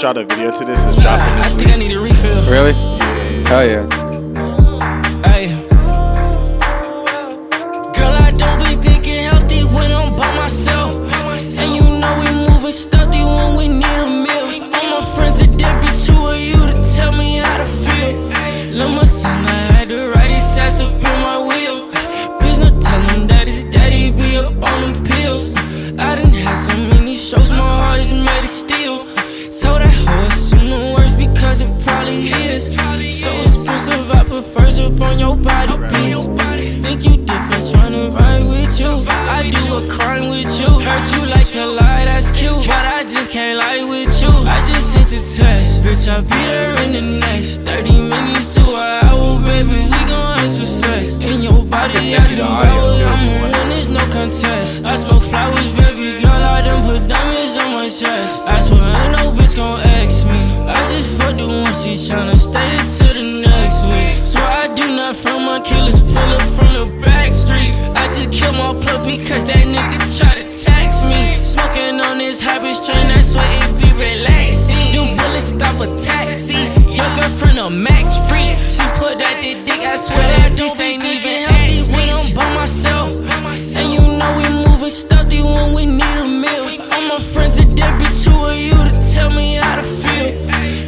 just dropped a video to this. It's dropping this I week. think I need a refill. Really? Yeah. Hell yeah. Hey. Girl, I don't be thinking healthy when I'm by myself. And you know we moving stealthy when we need a meal. All my friends are deadbeats, who are you to tell me how to feel? Love my son, I had to write his ass up on your body, bitch. Think you different, tryna ride with you. I do a crime with you. Hurt you like to lie, that's cute. But I just can't lie with you. I just sent a text, bitch. I'll be there in the next 30 minutes to an hour, baby. We gon' have some sex. In your body, I do hours. I'm win, there's no contest. I smoke flowers, baby girl. I done put diamonds on my chest. I swear ain't no bitch gon' X me. I just fucked the one, she tryna stay till the from my killers, pull up from the back street. I just kill my plug because that nigga tried to tax me. Smoking on this habit strain, that's why it be relaxing. Them bullets stop a taxi. Your girlfriend a max free. She put out the dick, I swear that this ain't even healthy when I'm by myself. And you know we moving stealthy when we need a meal. All my friends are deadbeats, who are you to tell me how to feel?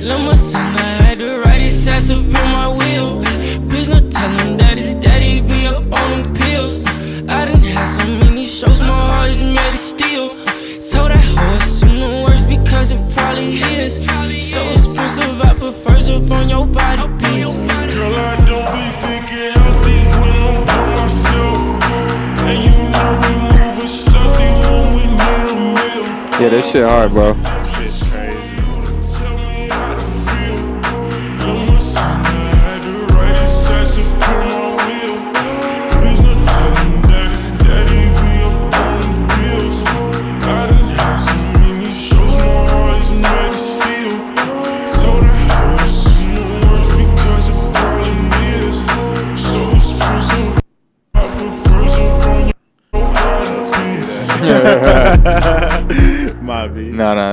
Love my son, I had to write his ass up in my wheel. Please no tell him that his daddy be up on them pills. I done had so many shows, my heart is made of steel. So that hoe assume the worst because it probably is. So expensive, I prefer up on your body, bitch. Girl, I don't be thinking healthy when I'm by myself. And you know we moving stealthy when we need a meal. Yeah, this shit hard, bro.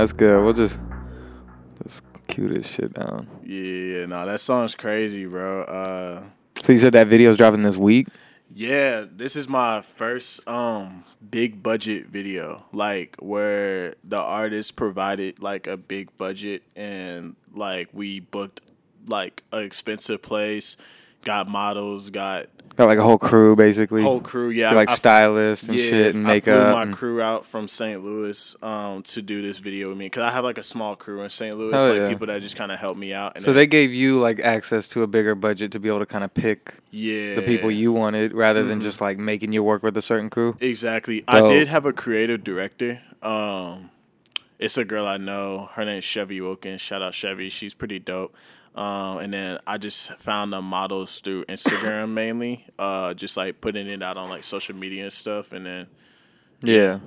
B. No, no, it's good. We'll just just cue this shit down. Yeah, no, that song's crazy, bro. Uh, So you said that video's dropping this week? yeah, this is my first um big budget video, like where the artist provided like a big budget and like we booked like an expensive place, got models, got Got like a whole crew basically. whole crew. Yeah, like I- stylists and shit and makeup. I flew my crew out from St. Louis um, to do this video with me because I have like a small crew in St. Louis, Hell like yeah. people that just kind of help me out. And so they gave you like access to a bigger budget to be able to kind of pick yeah, the people you wanted rather Mm-hmm. than just like making you work with a certain crew. exactly. I did have a creative director. Um, it's a girl I know. Her name's Chevy Wilkins. Shout out Chevy. She's pretty dope. Um, and then I just found the models through Instagram mainly, uh, just like putting it out on like social media and stuff. And then Yeah.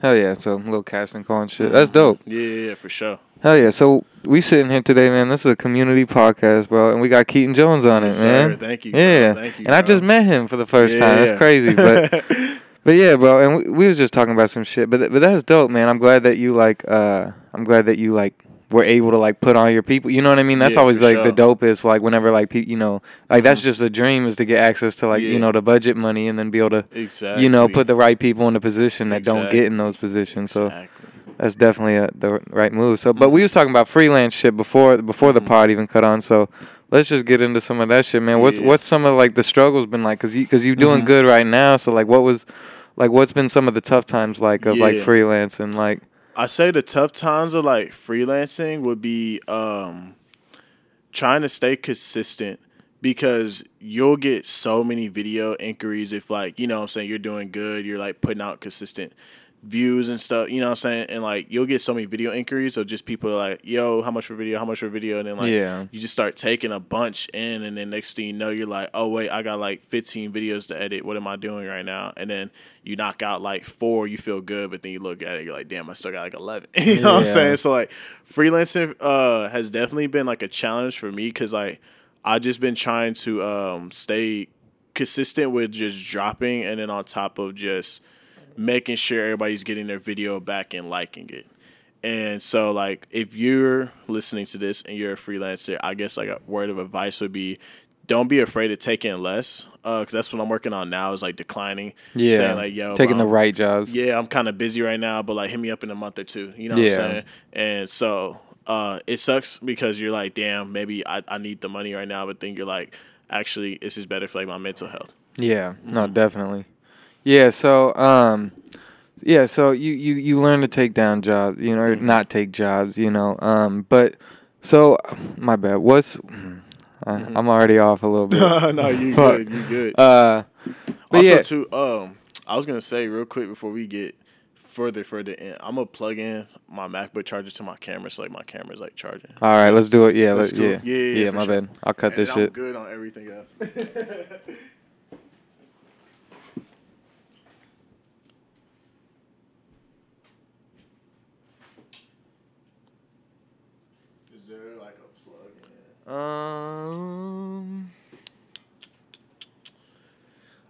Hell yeah. So a little casting call and shit. Mm-hmm. That's dope. yeah, yeah, yeah, for sure. Hell yeah. So we sitting here today, man. This is a community podcast, bro, and we got Keaton Jones on Yes, it, man. sir. Thank you, bro. Yeah. Thank you, and I just met him for the first time. That's crazy, but but yeah, bro. And we, we was just talking about some shit, but but that's dope, man. I'm glad that you like. uh I'm glad that you like were able to like put on your people. You know what I mean? That's Yeah, always like sure. the dopest. Like whenever like people, you know, like that's mm-hmm. just a dream is to get access to like Yeah. you know the budget money and then be able to exactly. you know put the right people in the position that don't get in those positions. So exactly. that's definitely a, the right move. So, but we mm-hmm. was talking about freelance shit before before the mm-hmm. pod even cut on. So let's just get into some of that shit, man. What's Yeah. what's some of like the struggles been like? Cause you cause you're doing good right now. So like, what was like what's been some of the tough times like of like Yeah. freelance and like I say the tough times of like freelancing would be um trying to stay consistent because you'll get so many video inquiries if like, you know what I'm saying, you're doing good, you're like putting out consistent views and stuff, you know what I'm saying? And like you'll get so many video inquiries of just people like, yo, how much for video, how much for video? And then like Yeah. you just start taking a bunch in and then next thing you know you're like, oh wait, I got like 15 videos to edit. What am I doing right now? And then you knock out like four, you feel good, but then you look at it, you're like, damn, I still got like 11. you know what I'm saying? So like freelancing uh, has definitely been like a challenge for me because like I just been trying to um, stay consistent with just dropping and then on top of just making sure everybody's getting their video back and liking it. And so, like, if you're listening to this and you're a freelancer, I guess like a word of advice would be, don't be afraid to take in less, because that's what I'm working on now is like declining. Yeah, saying like, yo, taking the right jobs. yeah, I'm kind of busy right now, but like hit me up in a month or two. You know what Yeah. I'm saying? And so uh, it sucks because you're like, damn, maybe I, I need the money right now, but then you're like, actually, this is better for like my mental health. Yeah, no, definitely. Yeah, so um yeah, so you you you learn to take down jobs, you know, or not take jobs, you know. Um but so my bad. What's uh, I'm already off a little bit. no, you good, you good. Uh also, yeah. too, um, I was gonna say real quick before we get further further in, I'm gonna plug in my MacBook charger to my camera, so like my camera's like charging. All right, let's do it. Yeah, That's let, cool. yeah. Yeah, yeah, yeah, my sure. bad. I'll cut And this shit. I'm good on everything else. Is there like a plug in? Um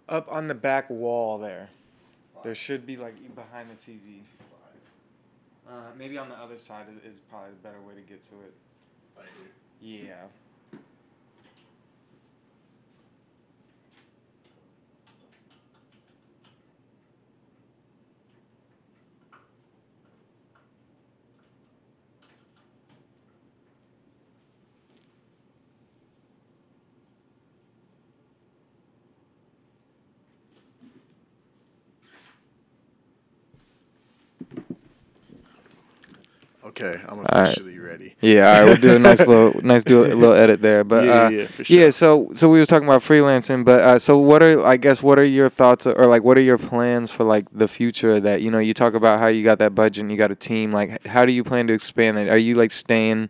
up on the back wall there. There should be like behind the TV. Uh, maybe on the other side is, probably the better way to get to it. Yeah. Okay, I'm right. officially ready. Yeah, all right, we'll do a nice little, nice do a little edit there. But Yeah, uh, yeah, for sure. yeah, so so we was talking about freelancing, but uh, so what are I guess what are your thoughts or like what are your plans for like the future? That you know you talk about how you got that budget and you got a team. Like, how do you plan to expand it? Are you like staying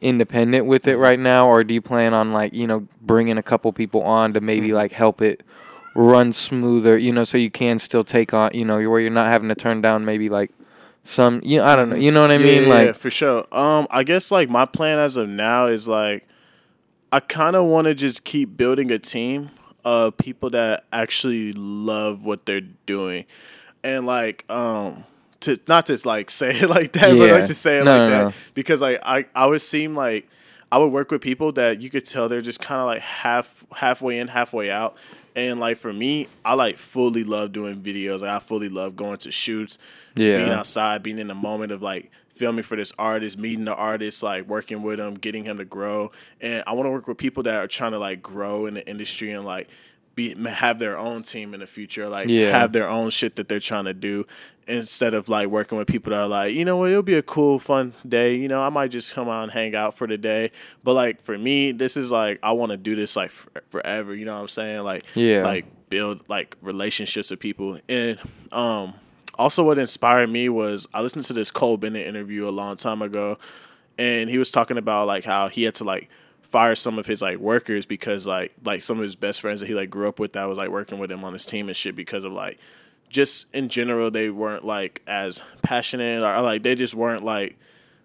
independent with it right now, or do you plan on like you know bringing a couple people on to maybe Mm-hmm. like help it run smoother? You know, so you can still take on you know where you're not having to turn down maybe like some you know I don't know you know what I mean yeah, like yeah, for sure. Um, I guess like my plan as of now is like, I kind of want to just keep building a team of people that actually love what they're doing, and like, um, to not to like say it like that, but like to say it No, like no, that no. because like I I would seem like I would work with people that you could tell they're just kind of like half halfway in, halfway out. And like for me, I like fully love doing videos. Like I fully love going to shoots, Yeah. being outside, being in the moment of like filming for this artist, meeting the artist, like working with him, getting him to grow. And I want to work with people that are trying to like grow in the industry and like be have their own team in the future, like Yeah. have their own shit that they're trying to do instead of like working with people that are like, you know what, it'll be a cool, fun day. You know, I might just come out and hang out for the day. But like for me, this is like I want to do this like for, forever. You know what I'm saying? Like Yeah. like build like relationships with people and um also what inspired me was I listened to this Cole Bennett interview a long time ago and he was talking about like how he had to like fire some of his like workers because like like some of his best friends that he like grew up with that was like working with him on his team and shit because of like just in general they weren't like as passionate or, like they just weren't like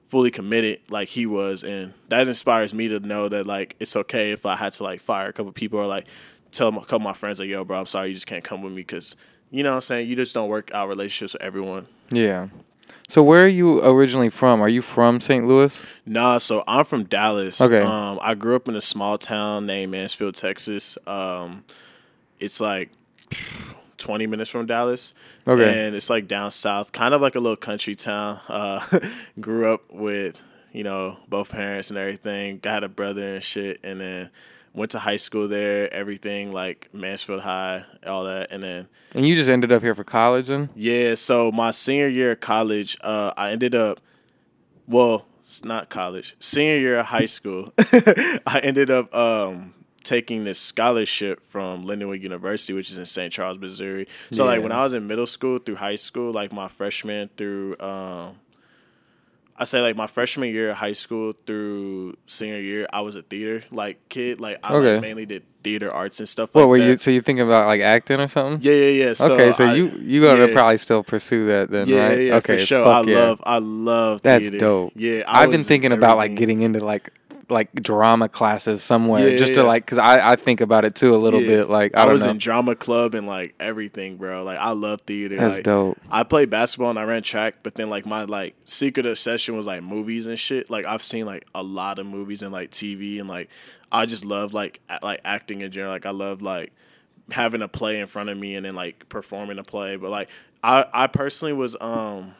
fully committed like he was and that inspires me to know that like it's okay if I had to like fire a couple people or like tell my, a couple of my friends like yo bro I'm sorry you just can't come with me because you know what I'm saying you just don't work out relationships with everyone Yeah. So where are you originally from? Are you from St. Louis? Nah, so I'm from Dallas. Okay. Um, I grew up in a small town named Mansfield, Texas. Um, it's like 20 minutes from Dallas. Okay. And it's like down south, kind of like a little country town. Uh, grew up with, you know, both parents and everything. Got a brother and shit. And then went to high school there, everything like Mansfield High, all that. And then And you just ended up here for college then? yeah, so my senior year of college, uh, I ended up, well, it's not college, senior year of high school, I ended up um, taking this scholarship from Lindenwood University, which is in St. Charles, Missouri. So, like, when I was in middle school through high school, like my freshman through, um, I say like my freshman year of high school through senior year, I was a theater like kid. Like I Okay. like, mainly did theater arts and stuff. What like were that. you? So you thinking about like acting or something? Yeah, yeah, yeah. So okay, so I- you you gonna yeah. probably still pursue that then, yeah, right? yeah, okay, for sure. I yeah. love, I love. That's theater. dope. Yeah, I I've been thinking about like getting into like like drama classes somewhere Yeah, just to like because I, I think about it too a little Yeah. bit. Like I, I, was know. in drama club and like everything, bro. Like I love theater. That's like, dope. I played basketball and I ran track, but then like my like secret obsession was like movies and shit. Like I've seen like a lot of movies and like TV and like I just love like a- like acting in general. Like I love like having a play in front of me and then like performing a play. But like I I personally was um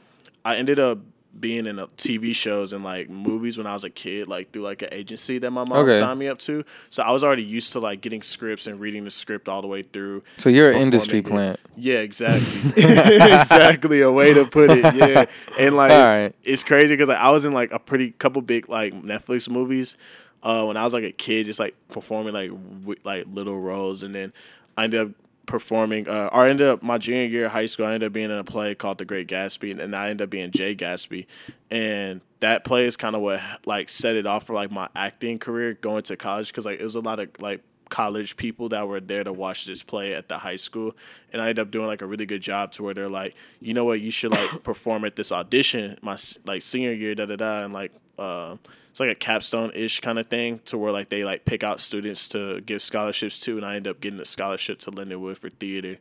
I ended up being in a TV shows and like movies when I was a kid, like through like an agency that my mom Okay. signed me up to. So I was already used to like getting scripts and reading the script all the way through. So you're an industry plant. Yeah, exactly. exactly a way to put it. Yeah, and like All right. it's crazy because like I was in like a pretty couple big like Netflix movies uh, when I was like a kid, just like performing like w- like little roles, and then I ended up performing. Uh, or I ended up my junior year of high school. I ended up being in a play called The Great Gatsby, and, and I ended up being Jay Gatsby, and that play is kind of what like set it off for like my acting career going to college because like it was a lot of like college people that were there to watch this play at the high school and i ended up doing like a really good job to where they're like you know what you should like perform at this audition my like senior year da da da and like uh, it's like a capstone ish kind of thing to where like they like pick out students to give scholarships to and i ended up getting a scholarship to lindenwood for theater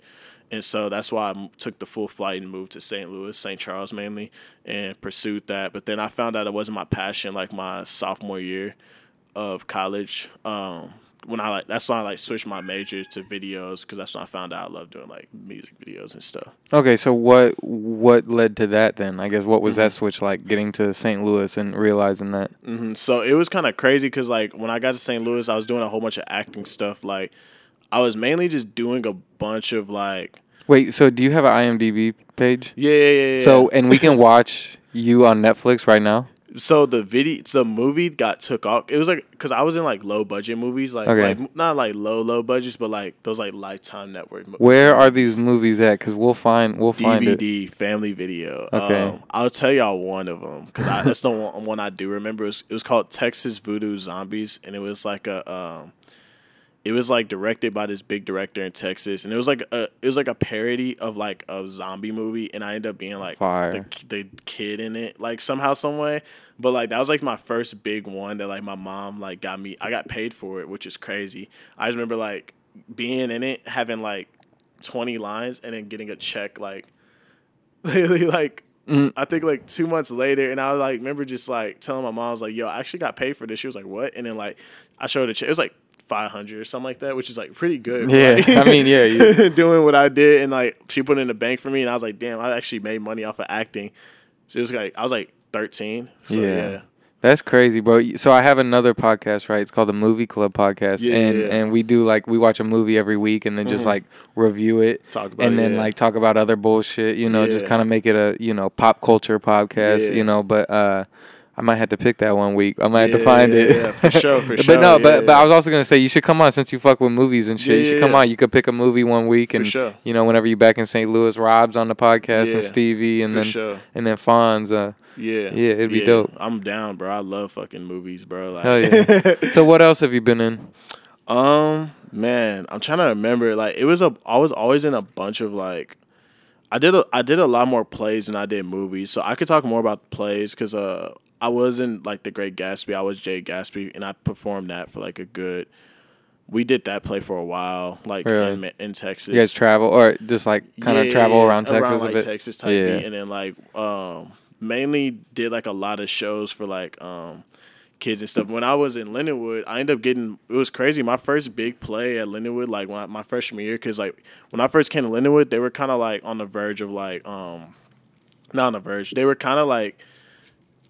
and so that's why I took the full flight and moved to St. Louis, St. Charles mainly, and pursued that. But then I found out it wasn't my passion like my sophomore year of college. Um, when I like that's why I like switched my major to videos because that's when I found out I love doing like music videos and stuff. Okay, so what what led to that then? I guess what was Mm-hmm. that switch like? Getting to St. Louis and realizing that. hmm So it was kind of crazy because like when I got to St. Louis, I was doing a whole bunch of acting stuff. Like I was mainly just doing a bunch of like Wait, so do you have an IMDb page? yeah yeah yeah. yeah. So and we can watch you on Netflix right now. So the video, the movie got took off. It was like because I was in like low budget movies, like Okay. like not like low low budgets, but like those like Lifetime Network. mo- Where are these movies at? Because we'll find we'll find it. DVD family video. Okay. Um, I'll tell y'all one of them because that's the one, one I do remember. It was, it was called Texas Voodoo Zombies, and it was like a. Um, it was like directed by this big director in Texas, and it was like a it was like a parody of like a zombie movie, and I ended up being like the the kid in it, like somehow, some way. But like that was like my first big one that like my mom like got me. I got paid for it, which is crazy. I just remember like being in it, having like twenty lines, and then getting a check like literally like Mm. I think like two months later, and I was like, remember just like telling my mom, I was like, yo, I actually got paid for this. She was like, what? And then like I showed her a check. It was like five hundred or something like that, which is like pretty good. Yeah, Like, I mean, yeah, you- doing what I did, and like she put it in the bank for me, and I was like, damn, I actually made money off of acting. So it was like I was like thirteen. So Yeah. yeah. That's crazy, bro. So I have another podcast, right? It's called the Movie Club Podcast, Yeah, and yeah, yeah. and we do like we watch a movie every week and then just like review it, Talk about and it, then yeah. like talk about other bullshit, you know, just kind of make it a you know pop culture podcast, Yeah. you know. But uh, I might have to pick that one week. I might have to find yeah, it. yeah, for sure, for sure. but no, yeah, but but. I was also gonna say you should come on since you fuck with movies and shit. Yeah, you should yeah, come yeah. on. You could pick a movie one week and sure. you know whenever you back in St. Louis, Rob's on the podcast Yeah, and Stevie and then sure. and then Fonz. Uh, Yeah. Yeah, it'd be dope. I'm down, bro. I love fucking movies, bro. Like, hell yeah. so what else have you been in? Um, man, I'm trying to remember. Like, it was a. I was always in a bunch of like. I did a. I did a lot more plays than I did movies, so I could talk more about the plays because uh, I was in like the Great Gatsby. I was Jay Gatsby, and I performed that for like a good. We did that play for a while, like Really? in, in Texas. You guys travel or just like kind of travel around Texas around, a bit? Texas type Yeah. beat, and then like um mainly did like a lot of shows for like um kids and stuff. When I was in Lindenwood, I ended up getting it was crazy. My first big play at Lindenwood, like when I, my freshman year, because like when I first came to Lindenwood, they were kind of like on the verge of like um not on the verge. They were kind of like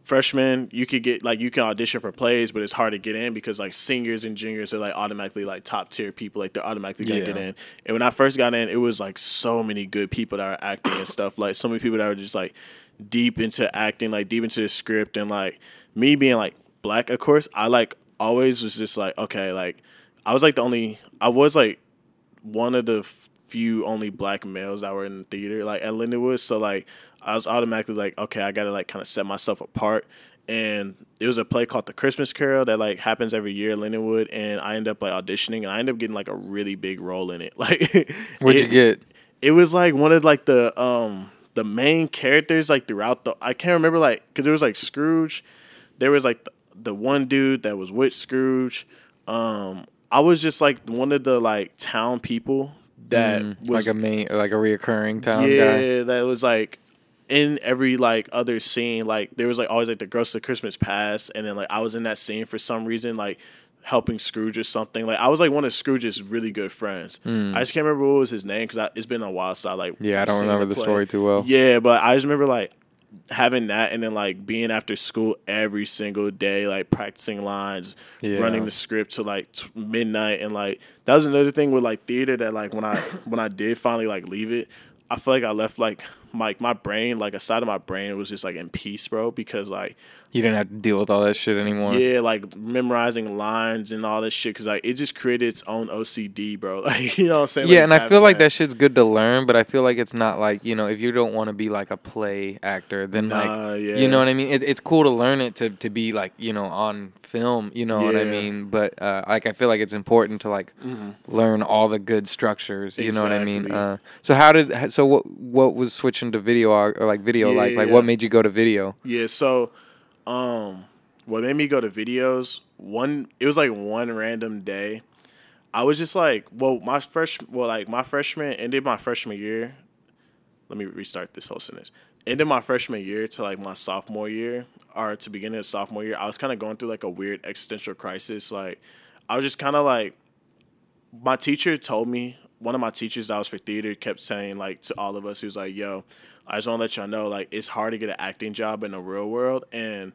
freshmen, you could get like you can audition for plays, but it's hard to get in because like seniors and juniors are like automatically like top tier people, like they're automatically gonna Yeah. get in. And when I first got in, it was like so many good people that are acting and stuff, like so many people that were just like deep into acting, like deep into the script, and like me being like black, of course, I like always was just like okay, like I was like the only, I was like one of the few only black males that were in the theater, like at Lindenwood. So like I was automatically like, okay, I gotta like kind of set myself apart. And it was a play called The Christmas Carol that like happens every year at Lindenwood, and I end up like auditioning, and I end up getting like a really big role in it. Like, What'd you get? It was like one of like the um the main characters like throughout the I can't remember like because it was like Scrooge, there was like the, the one dude that was with Scrooge. Um, I was just like one of the like town people that Mm, was like a main, like a reoccurring town guy. yeah, guy. that was like in every like other scene. Like there was like always like the Ghost of Christmas Past, and then like I was in that scene for some reason, like helping Scrooge or something. Like I was like one of Scrooge's really good friends. Hmm. I just can't remember what was his name because it's been a while. So I like. Yeah, I don't remember the play. story too well. Yeah, but I just remember like having that and then like being after school every single day, like practicing lines, Yeah. running the script to like t- midnight, and like that was another thing with like theater that like when I when I did finally like leave it, I feel like I left like my my brain like a side of my brain was just like in peace, bro, because like You didn't have to deal with all that shit anymore. yeah, like memorizing lines and all this shit, because like it just created its own OCD, bro. Like you know what I'm saying? Yeah, just and I feel like that shit's good to learn, but I feel like it's not like you know if you don't want to be like a play actor, then Nah, like yeah. you know what I mean. It, it's cool to learn it to to be like you know on film, you know what I mean. But uh, like I feel like it's important to like learn all the good structures, you know what I mean. Mm-hmm. Uh, so how did so what what was switching to video or, like video like like Yeah. what made you go to video? Yeah, so um what made me go to videos, one it was like one random day. I was just like, well, my fresh well, like my freshman ended my freshman year. Let me restart this whole sentence. Ended my freshman year to like my sophomore year or to beginning of sophomore year. I was kind of going through like a weird existential crisis. Like I was just kind of like my teacher told me one of my teachers that was for theater kept saying like to all of us he was like yo i just want to let y'all know like it's hard to get an acting job in the real world. And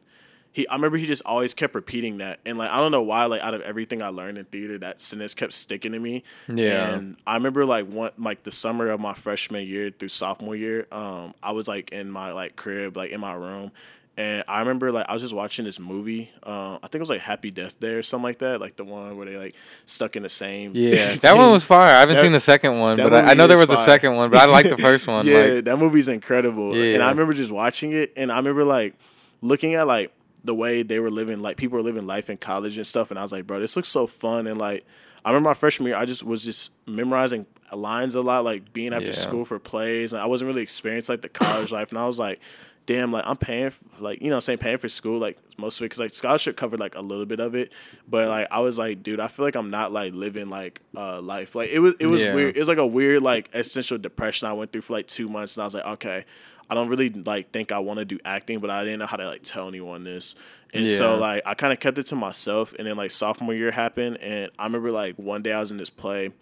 he i remember he just always kept repeating that. And like i don't know why like out of everything i learned in theater that sentence kept sticking to me. Yeah. and i remember like one like the summer of my freshman year through sophomore year um i was like in my like crib like in my room and I remember like I was just watching this movie. Uh, I think it was like Happy Death Day or something like that, like the one where they like stuck in the same. Yeah, that one was fire. I haven't That- seen the second one, but I, I know there was a second one. But I like the first one. yeah, like, that movie's incredible. Yeah. And I remember just watching it, and I remember like looking at like the way they were living, like people were living life in college and stuff, and I was like, bro, this looks so fun. And like, I remember my freshman year, I just was just memorizing lines a lot, like being after Yeah. school for plays, and I wasn't really experienced like the college life, and I was like. Damn, like I'm paying, for, like you know, what I'm saying paying for school, like most of it, because like scholarship covered like a little bit of it, but like I was like, dude, I feel like I'm not like living like uh life. Like it was, it was Yeah. weird. It was like a weird like essential depression I went through for like two months, and I was like, okay, I don't really like think I want to do acting, but I didn't know how to like tell anyone this, and so like I kind of kept it to myself. And then like sophomore year happened, and I remember like one day I was in this play,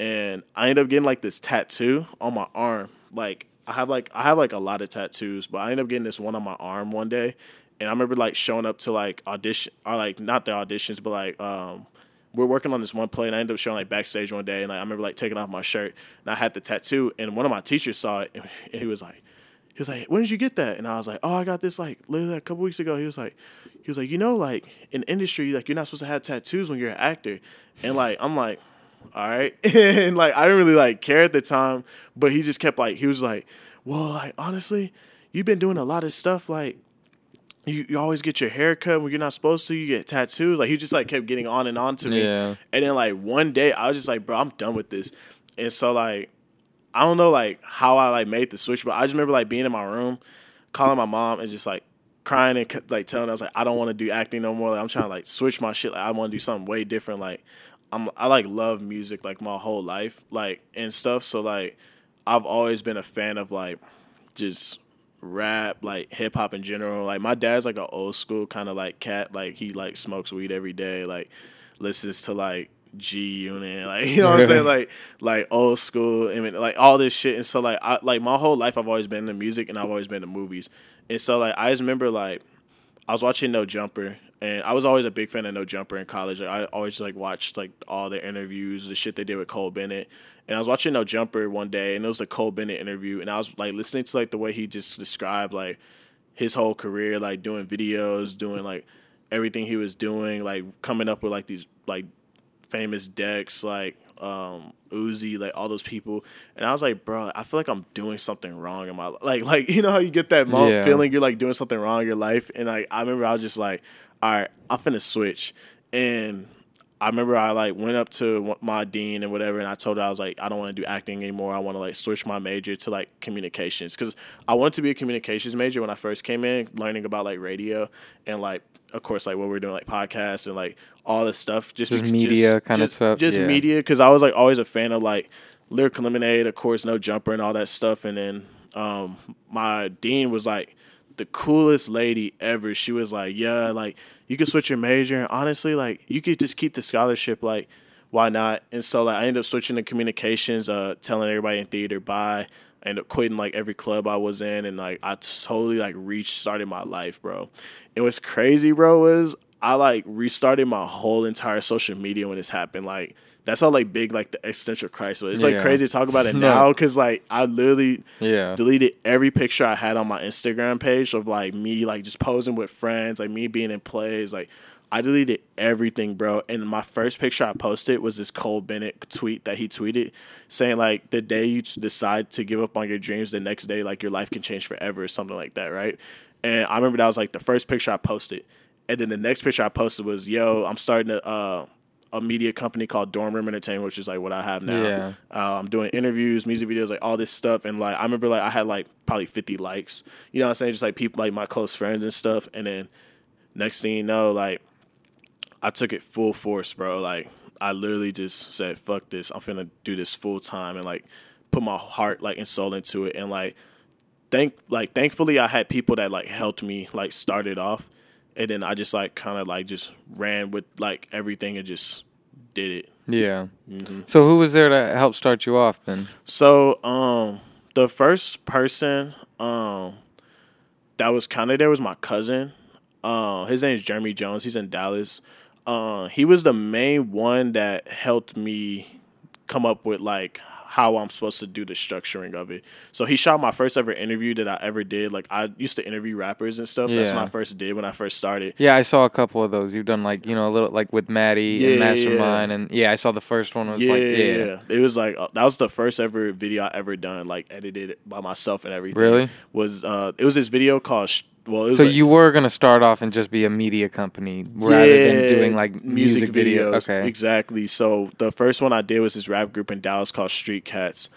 and I ended up getting like this tattoo on my arm. Like I have like I have like a lot of tattoos, but I ended up getting this one on my arm one day, and I remember like showing up to like audition or like not the auditions, but like um we're working on this one play, and I ended up showing like backstage one day, and like I remember like taking off my shirt, and I had the tattoo, and one of my teachers saw it, and he was like. He was like, "When did you get that?" And I was like, "Oh, I got this like literally a couple weeks ago." He was like, "He was like, you know, like in industry, like you're not supposed to have tattoos when you're an actor." And like, I'm like, all right, and like I didn't really like care at the time, but he just kept like he was like, "Well, like honestly, you've been doing a lot of stuff like." You, you always get your hair cut when you're not supposed to. You get tattoos. Like he just like kept getting on and on to me. Yeah. And then like one day I was just like, bro, I'm done with this. And so like I don't know like how I like made the switch, but I just remember like being in my room, calling my mom and just like crying and like telling her I was like I don't want to do acting no more. Like I'm trying to like switch my shit. Like I want to do something way different. Like I'm I like love music like my whole life like and stuff. So like I've always been a fan of like just rap, like hip hop in general. Like my dad's like an old school kind of like cat. Like he like smokes weed every day. Like listens to like G Unit, like you know what I'm saying, like like old school, I mean, like all this shit. And so like I like my whole life I've always been into music and I've always been to movies. And so like I just remember like I was watching No Jumper, and I was always a big fan of No Jumper in college. Like, I always like watched like all the interviews, the shit they did with Cole Bennett. And I was watching No Jumper one day, and it was the Cole Bennett interview, and I was like listening to like the way he just described like his whole career, like doing videos, doing like everything he was doing, like coming up with like these like famous decks, like um Uzi, like all those people. And I was like, bro, I feel like I'm doing something wrong in my li- like like you know how you get that moment Yeah. feeling you're like doing something wrong in your life. And like I remember I was just like, all right, I'm finna switch. And I remember I like went up to my dean and whatever, and I told her I was like, I don't want to do acting anymore. I want to like switch my major to like communications because I wanted to be a communications major when I first came in, learning about like radio and like of course like what we're doing like podcasts and like all this stuff, just, Just media kinda stuff, just yeah. media because I was like always a fan of like lyrical lemonade, of course, no jumper and all that stuff, and then um my dean was like the coolest lady ever. She was like, "Yeah, like you could switch your major. And honestly, like you could just keep the scholarship. Like, why not?" And so like I ended up switching to communications, uh, telling everybody in theater bye. I ended up quitting like every club I was in, and like I totally like restarted my life, bro. And what's crazy, bro, is I like restarted my whole entire social media when this happened. Like that's how like big like the existential crisis was. It's like Yeah. crazy to talk about it now because like I literally Yeah. deleted every picture I had on my Instagram page of like me like just posing with friends, like me being in plays. Like I deleted everything, bro. And my first picture I posted was this Cole Bennett tweet that he tweeted saying like the day you decide to give up on your dreams, the next day like your life can change forever or something like that, right? And I remember that was like the first picture I posted. And then the next picture I posted was, yo, I'm starting to uh, a media company called Dorm Room Entertainment, which is like what I have now. Yeah. Uh, I'm doing interviews, music videos, like all this stuff. And like I remember like I had like probably 50 likes. You know what I'm saying? Just like people like my close friends and stuff. And then next thing you know, like I took it full force, bro. Like I literally just said, "Fuck this! I'm finna do this full time," and like put my heart like and soul into it. And like thank like thankfully, I had people that like helped me like start it off, and then I just like kind of like just ran with like everything and just did it. Yeah. Mm-hmm. So who was there to help start you off then? So, um, the first person, um, that was kind of there was my cousin. Uh, his name is Jeremy Jones. He's in Dallas. Uh, he was the main one that helped me come up with like how I'm supposed to do the structuring of it. So he shot my first ever interview that I ever did. Like I used to interview rappers and stuff. That's Yeah. what I first did when I first started. Yeah, I saw a couple of those. You've done like you know a little like with Maddie Yeah, and yeah, Mastermind, and yeah, I saw the first one was Yeah, like yeah, yeah, yeah. It was like uh, that was the first ever video I ever done, like edited by myself and everything. Really? Was uh, it was this video called? Well, So like- you were gonna start off and just be a media company rather than doing like music, videos. Okay. Exactly. So the first one I did was this rap group in Dallas called Street Cats.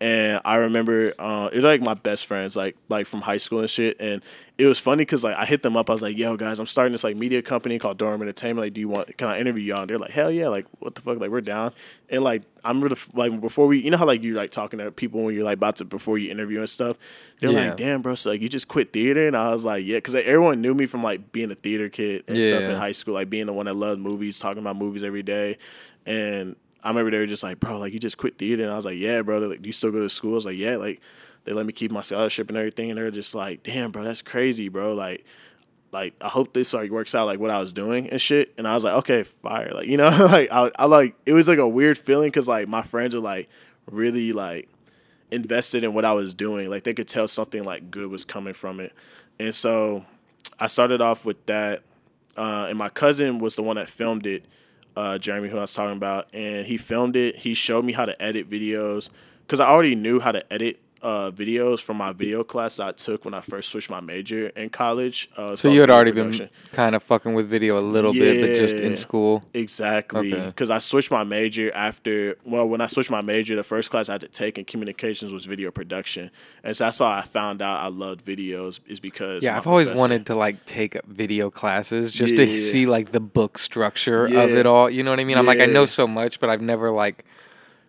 And I remember uh, it was like my best friends, like like from high school and shit. And it was funny because like I hit them up. I was like, "Yo, guys, I'm starting this like media company called Dorm Entertainment. Like, do you want? Can I interview y'all?" And they're like, "Hell yeah!" Like, what the fuck? Like, we're down. And like, I remember the, f- like before we, you know how like you like talking to people when you're like about to before you interview and stuff. They're Yeah. like, "Damn, bro, so like you just quit theater?" And I was like, "Yeah," because like, everyone knew me from like being a theater kid and stuff in high school, like being the one that loved movies, talking about movies every day. And I remember they were just like, bro, like you just quit theater. And I was like, yeah, bro. They're like, do you still go to school? I was like, yeah, like they let me keep my scholarship and everything. And they're just like, damn, bro, that's crazy, bro. Like, like I hope this like works out like what I was doing and shit. And I was like, okay, fire. Like, you know, like I, I like it was like a weird feeling because like my friends were like really like invested in what I was doing. Like they could tell something like good was coming from it. And so I started off with that. Uh, and my cousin was the one that filmed it, uh, Jeremy, who I was talking about. And he filmed it. He showed me how to edit videos because I already knew how to edit uh, videos from my video class I took when I first switched my major in college. Uh, So you had already production. been kind of fucking with video a little bit, but just in school. Exactly. Okay. Because I switched my major after, well, when I switched my major, the first class I had to take in communications was video production. And so that's how I found out I loved videos, is because. Yeah, I've always professor- wanted to like take video classes just Yeah. to see like the book structure of it all. You know what I mean? I'm like I know so much, but I've never like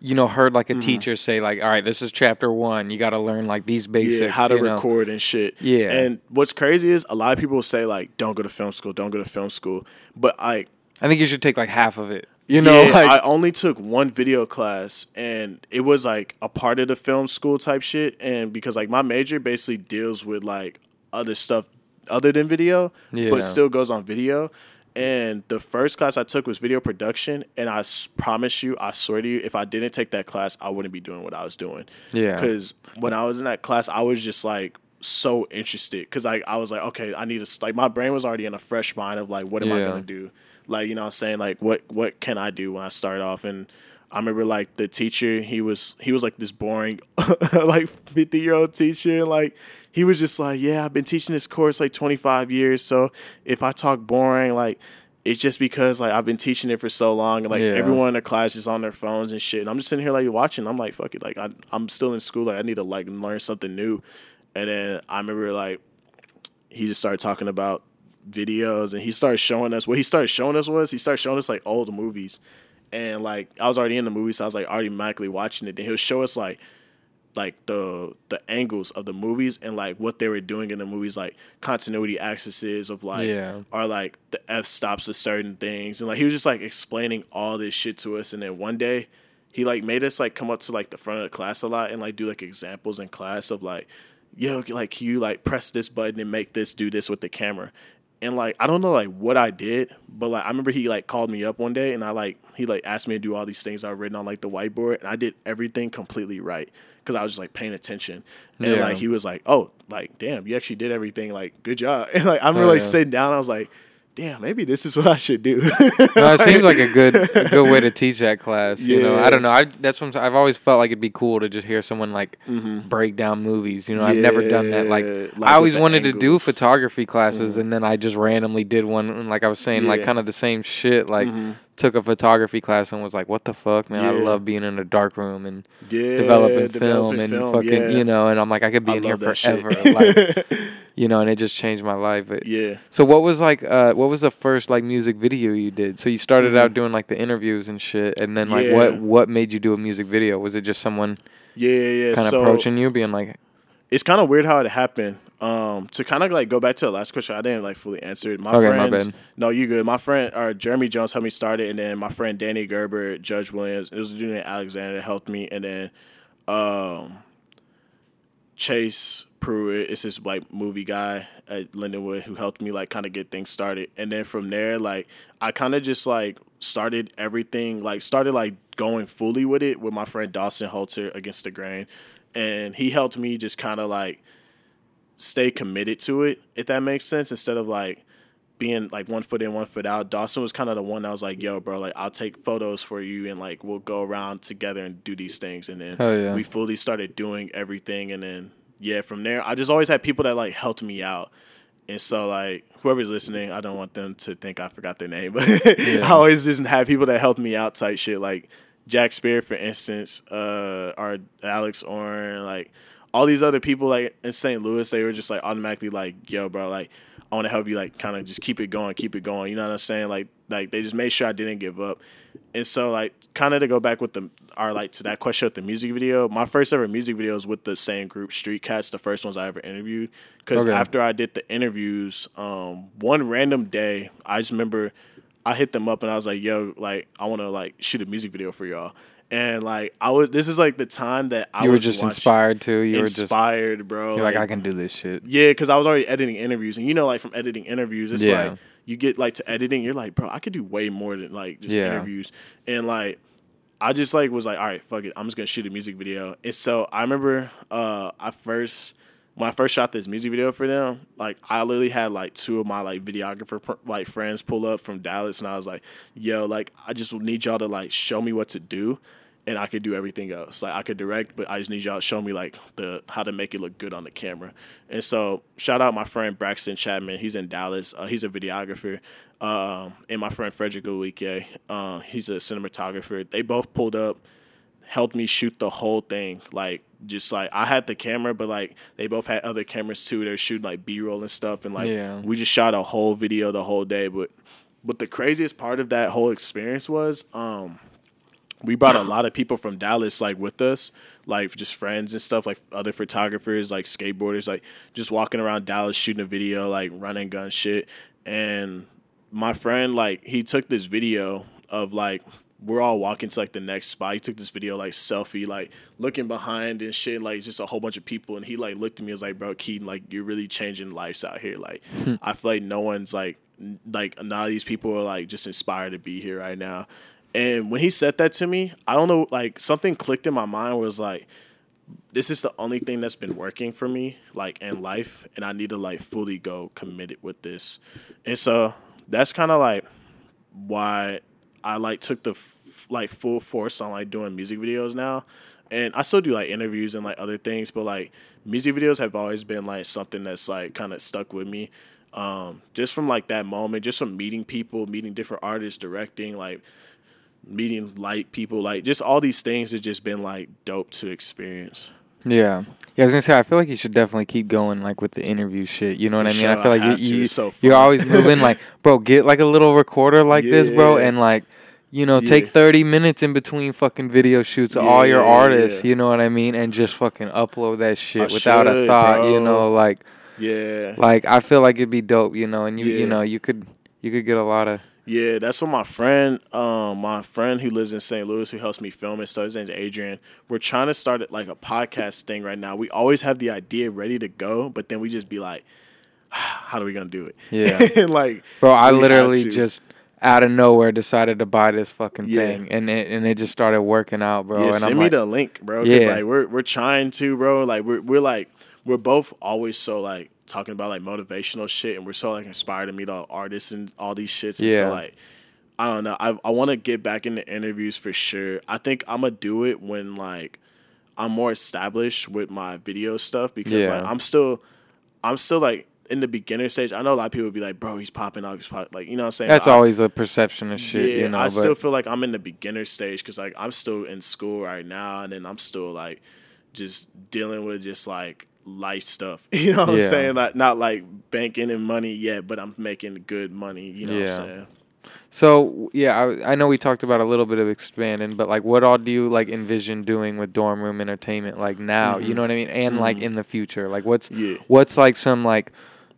you know heard like a Mm-hmm. teacher say like, all right, this is chapter one. You got to learn like these basics. Yeah, how to you know? record and shit. Yeah. And what's crazy is a lot of people say, like, don't go to film school, don't go to film school. But I, I think you should take like half of it. You know, Yeah, like I only took one video class, and it was like a part of the film school type shit. And because like my major basically deals with like other stuff other than video, Yeah. but still goes on video. And the first class I took was video production, and I s- promise you, I swear to you, if I didn't take that class, I wouldn't be doing what I was doing. Yeah. Because when I was in that class, I was just like so interested because like I was like, okay, I need to like my brain was already in a fresh mind of like, what am I Yeah. gonna do? Like you know, what I'm saying like, what what can I do when I start off? And I remember like the teacher, he was he was like this boring, like 50 year old teacher, and like he was just like, yeah, I've been teaching this course like 25 years, so if I talk boring, like it's just because like I've been teaching it for so long, and like Yeah. everyone in the class is on their phones and shit. And I'm just sitting here like watching. I'm like, fuck it, like I, I'm still in school. Like I need to like learn something new. And then I remember like he just started talking about videos, and he started showing us what he started showing us was he started showing us like old movies, and like I was already in the movie, so I was like already automatically watching it. Then he'll show us like like the the angles of the movies and like what they were doing in the movies, like continuity accesses of like Yeah. or like the f stops of certain things, and like he was just like explaining all this shit to us. And then one day, he like made us like come up to like the front of the class a lot and like do like examples in class of like, yo, like can you like press this button and make this do this with the camera. And like I don't know like what I did, but like I remember he like called me up one day and I like he like asked me to do all these things I've written on like the whiteboard and I did everything completely right because I was just like paying attention. And Yeah. like he was like, "Oh, like damn, you actually did everything like good job." And like I remember Oh, like yeah. sitting down, I was like, "Damn, maybe this is what I should do." No, it seems like a good a good way to teach that class. You know, Yeah. I don't know. I that's what I'm, I've always felt like it'd be cool to just hear someone like break down movies. You know, I've never done that. Like, Mm-hmm. Like I always wanted to do angles. Mm-hmm. photography classes, and then I just randomly did one. And like I was saying, like kind of the same shit. Like, took a photography class and was like, "What the fuck, man? I love being in a dark room and yeah, developing film developing and film, fucking, yeah. you know." And I'm like, I could be I in here love that shit. forever. like, you know, and it just changed my life. But yeah. so what was like uh what was the first like music video you did? So you started Mhm. out doing like the interviews and shit and then like Yeah. what what made you do a music video? Was it just someone Yeah, yeah, yeah. kind of so approaching you being like it's kind of weird how it happened. Um, to kind of like go back to the last question, I didn't like fully answer it. My Okay, friends, no, you good. My friend, or Jeremy Jones helped me start it, and then my friend Danny Gerber, Judge Williams, it was a dude named Alexander that helped me, and then um, Chase Pruitt is this like movie guy at Lindenwood who helped me like kind of get things started. And then from there, like I kind of just like started everything, like started like going fully with it with my friend Dawson Holter against the grain. And he helped me just kind of like stay committed to it, if that makes sense, instead of like being like one foot in, one foot out. Dawson was kind of the one that was like, yo, bro, like I'll take photos for you and like we'll go around together and do these things. And then yeah. we fully started doing everything. And then, yeah, from there, I just always had people that like helped me out. And so, like, whoever's listening, I don't want them to think I forgot their name, but Yeah. I always just have people that helped me out type shit. Like Jack Spear, for instance, uh, or Alex Orn, like all these other people, like in St. Louis, they were just like automatically like, yo, bro, like, I want to help you, like, kind of just keep it going, keep it going. You know what I'm saying? Like, like they just made sure I didn't give up. And so, like, kind of to go back with the, our like to that question with the music video. My first ever music video was with the same group, Street Cats, the first ones I ever interviewed. Because Okay. after I did the interviews, um, one random day, I just remember I hit them up and I was like, "Yo, like, I want to like shoot a music video for y'all." And like, I was. This is like the time that I you were was just watching- inspired to. You were inspired, bro. you're like I can do this shit. Yeah, because I was already editing interviews, and you know, like from editing interviews, it's Yeah. like you get like to editing, you're like, bro, I could do way more than like just Yeah. interviews, and like I just like was like, all right, fuck it, I'm just gonna shoot a music video. And so I remember uh I first when I first shot this music video for them, like I literally had like two of my like videographer pr- like friends pull up from Dallas, and I was like, yo, like I just need y'all to like show me what to do. And I could do everything else. Like I could direct, but I just need y'all to show me like the how to make it look good on the camera. And so shout out my friend Braxton Chapman. He's in Dallas. Uh, he's a videographer. Um, and my friend Frederick Uwike. Uh, he's a cinematographer. They both pulled up, helped me shoot the whole thing. Like just like I had the camera, but like they both had other cameras too. They're shooting like B roll and stuff, and like Yeah. we just shot a whole video the whole day. But but the craziest part of that whole experience was um we brought a lot of people from Dallas like with us, like just friends and stuff, like other photographers, like skateboarders, like just walking around Dallas shooting a video, like running gun shit. And my friend, like, he took this video of like we're all walking to like the next spot. He took this video like selfie, like looking behind and shit, like just a whole bunch of people. And he like looked at me was like, "Bro, Keaton, like you're really changing lives out here. Like hmm. I feel like no one's like n- like none of these people are like just inspired to be here right now." And when he said that to me, I don't know, like something clicked in my mind was like, this is the only thing that's been working for me, like in life, and I need to like fully go committed with this. And so that's kind of like why I like took the f- like full force on like doing music videos now. And I still do like interviews and like other things, but like music videos have always been like something that's like kind of stuck with me. Um, just from like that moment, just from meeting people, meeting different artists, directing, like meeting light people, like just all these things have just been like dope to experience. Yeah. Yeah, I was gonna say I feel like you should definitely keep going like with the interview shit. You know what For I mean? I feel like have you, you so you're always moving like, bro, get like a little recorder like this, bro, and like you know, take 30 minutes in between fucking video shoots of all your artists, yeah. you know what I mean? And just fucking upload that shit I without a should, thought, you know, like Yeah. like I feel like it'd be dope, you know, and you you know, you could you could get a lot of Yeah, that's what my friend, um, my friend who lives in St. Louis, who helps me film it. So his name's Adrian. We're trying to start it like a podcast thing right now. We always have the idea ready to go, but then we just be like, "How are we gonna do it?" Yeah. and like, Bro, I literally just out of nowhere decided to buy this fucking Yeah. thing, and it and it just started working out, bro. yeah, and send I'm me like, the link, bro. Yeah. like we're we're trying to, bro. Like we're we're like we're both always so like talking about like motivational shit, and we're so like inspired to meet all artists and all these shits. And Yeah. so like I don't know. I I want to get back into interviews for sure. I think I'm gonna do it when like I'm more established with my video stuff because Yeah. like I'm still I'm still like in the beginner stage. I know a lot of people would be like, "Bro, he's popping off." He's pop-. like you know what I'm saying. that's I- always a perception of shit, yeah, you know. I still feel like I'm in the beginner stage because like I'm still in school right now, and then I'm still like just dealing with just like life stuff. You know what Yeah. I'm saying? Like not like banking in money yet, but I'm making good money. You know Yeah. what I'm saying? So yeah, I, I know we talked about a little bit of expanding, but like, what all do you like envision doing with dorm room entertainment like now? You Mhm. know what I mean, and like Mhm. in the future, like what's Yeah. what's like some like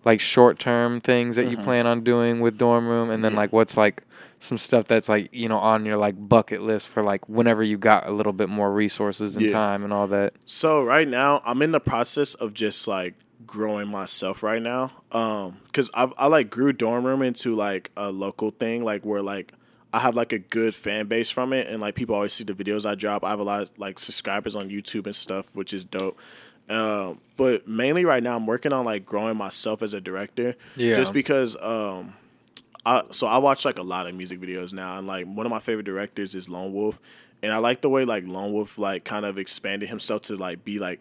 like short term things that you Mhm. plan on doing with dorm room, and then Yeah. like what's like some stuff that's like you know on your like bucket list for like whenever you got a little bit more resources and Yeah. time and all that. So right now, I'm in the process of just like growing myself right now. Um, cause I I like grew dorm room into like a local thing, like where like I have like a good fan base from it, and like people always see the videos I drop. I have a lot of like subscribers on YouTube and stuff, which is dope. Um, but mainly right now, I'm working on like growing myself as a director. Yeah. Just because um, I so I watch like a lot of music videos now, and like one of my favorite directors is Lone Wolf, and I like the way like Lone Wolf like kind of expanded himself to like be like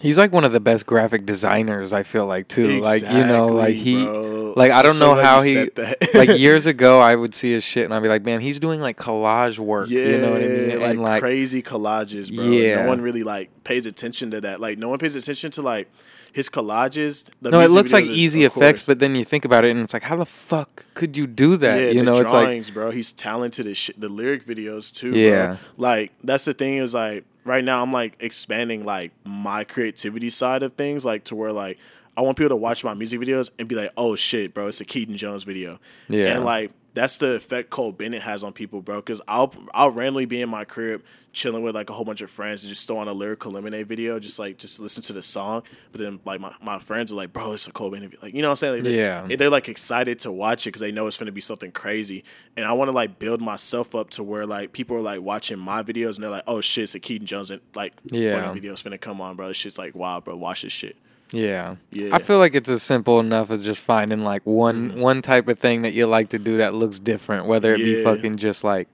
He's like one of the best graphic designers. I feel like too. like you know, like he. bro. like, I don't so know how he- like years ago, I would see his shit and I'd be like, man, he's doing like collage work. Yeah, you know what I mean? like, and like, crazy collages, bro. Yeah. No one really like pays attention to that. Like no one pays attention to like his collages. The no, it looks like videos easy effects, but then you think about it and it's like, how the fuck could you do that? Yeah, you know, it's like, bro. He's talented as shit. The lyric videos too. Yeah. bro. like that's the thing is like right now I'm like expanding like my creativity side of things, like to where like I want people to watch my music videos and be like, oh shit, bro, it's a Keaton Jones video. Yeah. and like that's the effect Cole Bennett has on people, bro. Because I'll I'll randomly be in my crib chilling with like a whole bunch of friends and just throw on a lyrical lemonade video, just like just listen to the song. But then like my, my friends are like, bro, it's a Cole Bennett. Like you know what I'm saying? Like, they- Yeah. they're like excited to watch it because they know it's going to be something crazy. And I want to like build myself up to where like people are like watching my videos and they're like, oh shit, it's a Keaton Jones and like Yeah. video's finna come on, bro. This shit's like wow, bro. Watch this shit. Yeah. Yeah. I feel like it's as simple enough as just finding like one mm. one type of thing that you like to do that looks different, whether it be fucking just like,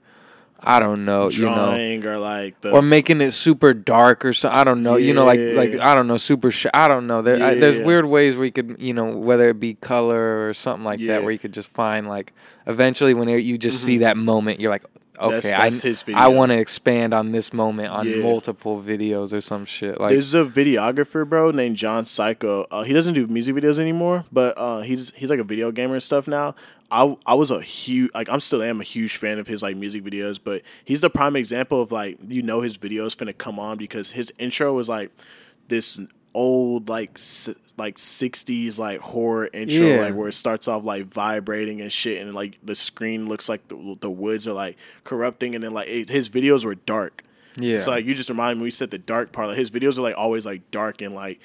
I don't know, you know, Drawing or like the or making it super dark or so. I don't know. You know, like like I don't know, super. Sh- I don't know. There, I, there's Yeah. weird ways where you could, you know, whether it be color or something like Yeah. that, where you could just find like eventually when you just see mm-hmm. that moment, you're like, okay. That's- that's I his I want to expand on this moment on Yeah. multiple videos or some shit. Like There's a videographer, bro, named John Psycho. Uh, he doesn't do music videos anymore, but uh, he's he's like a video gamer and stuff now. I I was a huge like I'm still am a huge fan of his like music videos, but he's the prime example of like you know his videos finna come on because his intro was like this old like like 60s like horror intro Yeah. like where it starts off like vibrating and shit and like the screen looks like the, the woods are like corrupting and then like it, his videos were dark yeah, so like you just remind me, we said the dark part. Like his videos are like always like dark and like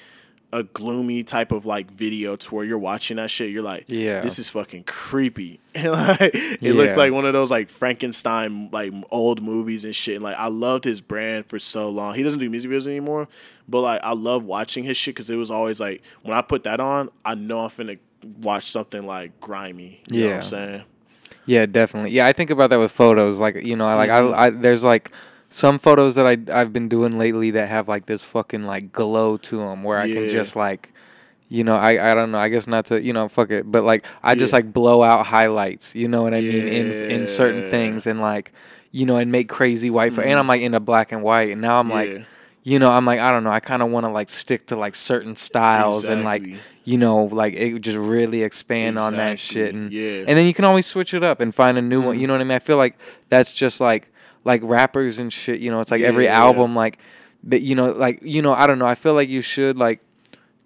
a gloomy type of like video to where you're watching that shit. You're like, Yeah. this is fucking creepy. And like it Yeah. looked like one of those like Frankenstein like old movies and shit. And like I loved his brand for so long. He doesn't do music videos anymore, but like I love watching his shit because it was always like when I put that on, I know I'm finna watch something like grimy. You know what Yeah. I'm saying? Yeah, definitely. Yeah, I think about that with photos. Like, you know, I like Mhm. I, I there's like some photos that I I've been doing lately that have like this fucking like glow to them where I can just like you know, I I don't know. I guess not to you know fuck it, but like I just Yeah. like blow out highlights. You know what I mean in in certain things and like you know and make crazy white. And I'm like into black and white, and now I'm Yeah. like. You know, I'm like I don't know. I kind of want to like stick to like certain styles and like you know like it just really expand on that shit and yeah. and then you can always switch it up and find a new Mm-hmm. one. You know what I mean? I feel like that's just like like rappers and shit. You know, it's like every Yeah. album like that. You know, like you know, I don't know. I feel like you should like.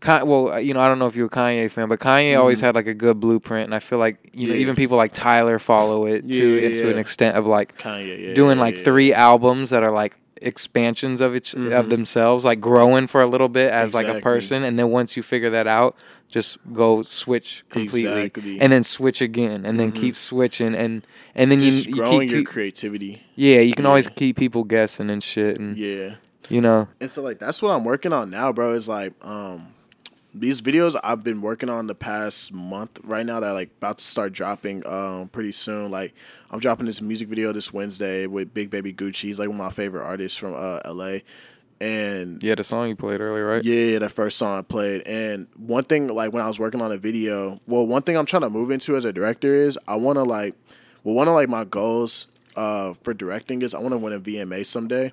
Well, uh, you know, I don't know if you're a Kanye fan, but Kanye always had like a good blueprint, and I feel like you know Mm-hmm. Even people like Tyler follow it Yeah, to yeah, into an extent of like Kanye, yeah, doing yeah, like yeah. three albums that are like expansions of each of themselves, like growing for a little bit as like a Mm-hmm. Person, and then once you figure that out, just go switch completely, Exactly. Mm-hmm. and then switch again, and then keep switching, and and then just you, you growing keep, your keep- creativity. yeah, you can always keep people guessing and shit, and Yeah. you know, And so like that's what I'm working on now, bro. Is like um these videos I've been working on the past month right now that are like about to start dropping um pretty soon. Like I'm dropping this music video this Wednesday with Big Baby Gucci. He's like one of my favorite artists from uh LA. And yeah, the song you played earlier, right? yeah, the first song I played. And one thing, like when I was working on a video, well, one thing I'm trying to move into as a director is I want to like, well, one of like my goals uh, for directing is I want to win a VMA someday.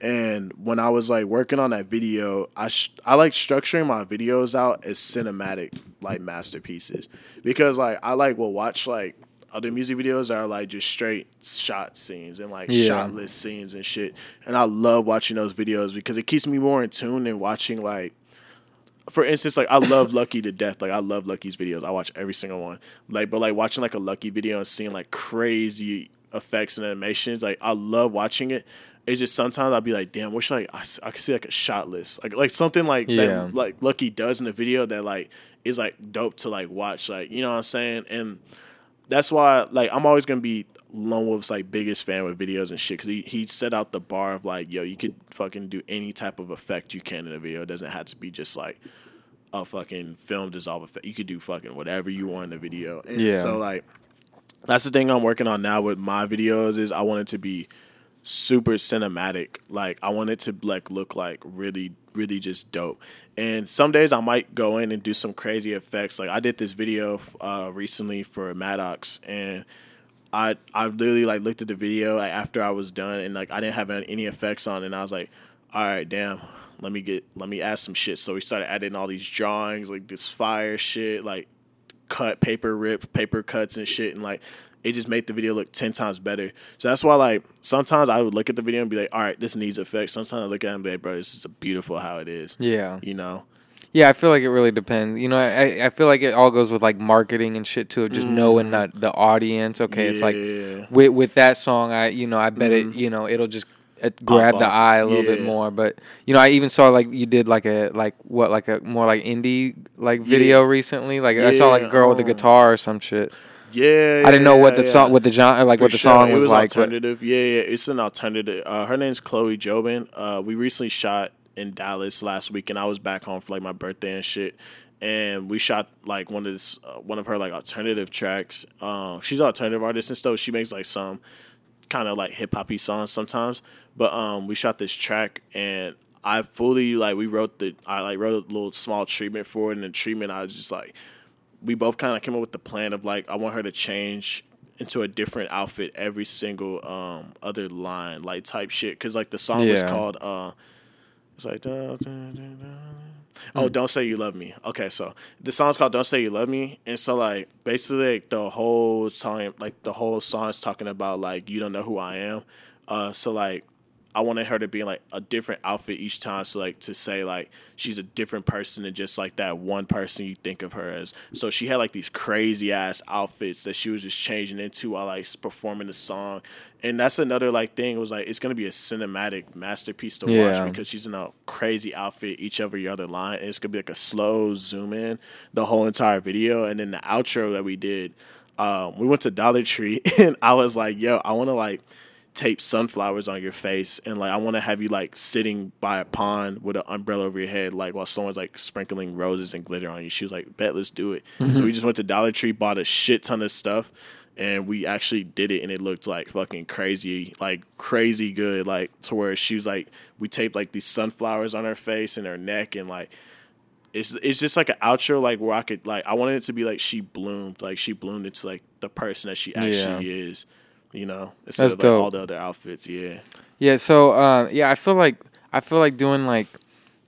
And when I was like working on that video, I sh- I like structuring my videos out as cinematic like masterpieces because like I like will watch like other music videos that are like just straight shot scenes and like Yeah. shot list scenes and shit. And I love watching those videos because it keeps me more in tune than watching like for instance, like I love Lucky to death. Like I love Lucky's videos. I watch every single one. Like, but like watching like a Lucky video and seeing like crazy effects and animations, like I love watching it. It's just sometimes I'll be like, damn, wish like I could see like a shot list, like like something like Yeah. that, like Lucky does in the video that like is like dope to like watch, like you know what I'm saying. And that's why like I'm always gonna be Lone Wolf's like biggest fan with videos and shit because he he set out the bar of like yo you could fucking do any type of effect you can in a video. It doesn't have to be just like a fucking film dissolve effect. You could do fucking whatever you want in the video. And Yeah. So like that's the thing I'm working on now with my videos is I want it to be super cinematic. Like I want it to like look like really, really just dope. And some days I might go in and do some crazy effects. Like I did this video uh, recently for Maddox, and I I literally like looked at the video like, after I was done, and like I didn't have any effects on, and I was like, all right, damn. Let me get let me add some shit. So we started adding all these drawings, like this fire shit, like cut paper rip paper cuts and shit and like it just made the video look 10 times better so that's why like sometimes i would look at the video and be like all right this needs effects sometimes i look at it and be like bro this is beautiful how it is Yeah. you know Yeah, I feel like it really depends. You know, I I feel like it all goes with like marketing and shit too. of Just knowing that the audience. Okay, it's like Mm. With with that song, I you know I bet it you know it'll just uh, grab the eye a little bit more. But you know, I even saw like you did like a like what like a more like indie like video recently. Like I saw like a Yeah, girl with a um, guitar or some shit. Yeah I didn't know what the yeah, song yeah. what the genre like For what the sure. song it was, was like. But, alternative yeah yeah it's an alternative uh, her name's chloe jobin uh, we recently shot in dallas last week and i was back home for like my birthday and shit and we shot like one of this uh, one of her like alternative tracks uh, she's an alternative artist and stuff she makes like some kind of like hip hoppy songs sometimes. But um, we shot this track and I fully like we wrote the I like wrote a little small treatment for it and the treatment I was just like we both kind of came up with the plan of like I want her to change into a different outfit every single um other line like type shit. Because like the song was called uh it's like oh don't say you love me. Okay so the song's called don't say you love me and so like basically like, the whole song like the whole song is talking about like you don't know who i am. Uh so like I wanted her to be in like a different outfit each time, so like to say like she's a different person than just like that one person you think of her as. So she had like these crazy ass outfits that she was just changing into while like performing the song, and that's another like thing. It was like it's gonna be a cinematic masterpiece to Yeah. watch because she's in a crazy outfit each every other line, and it's gonna be like a slow zoom in the whole entire video, and then the outro that we did. Um, we went to Dollar Tree, and I was like, "Yo, I want to like." Tape sunflowers on your face and like I want to have you like sitting by a pond with an umbrella over your head like while someone's like sprinkling roses and glitter on you. She was like, "Bet, let's do it." So mm-hmm. we just went to Dollar Tree, bought a shit ton of stuff, and we actually did it, and it looked like fucking crazy, like crazy good, like to where she was like, we taped like these sunflowers on her face and her neck, and like it's it's just like an outro like where I could like I wanted it to be like she bloomed like she bloomed into like the person that she actually is, you know, instead That's of like all the other outfits. Yeah, Yeah, so uh, yeah, I feel like I feel like doing like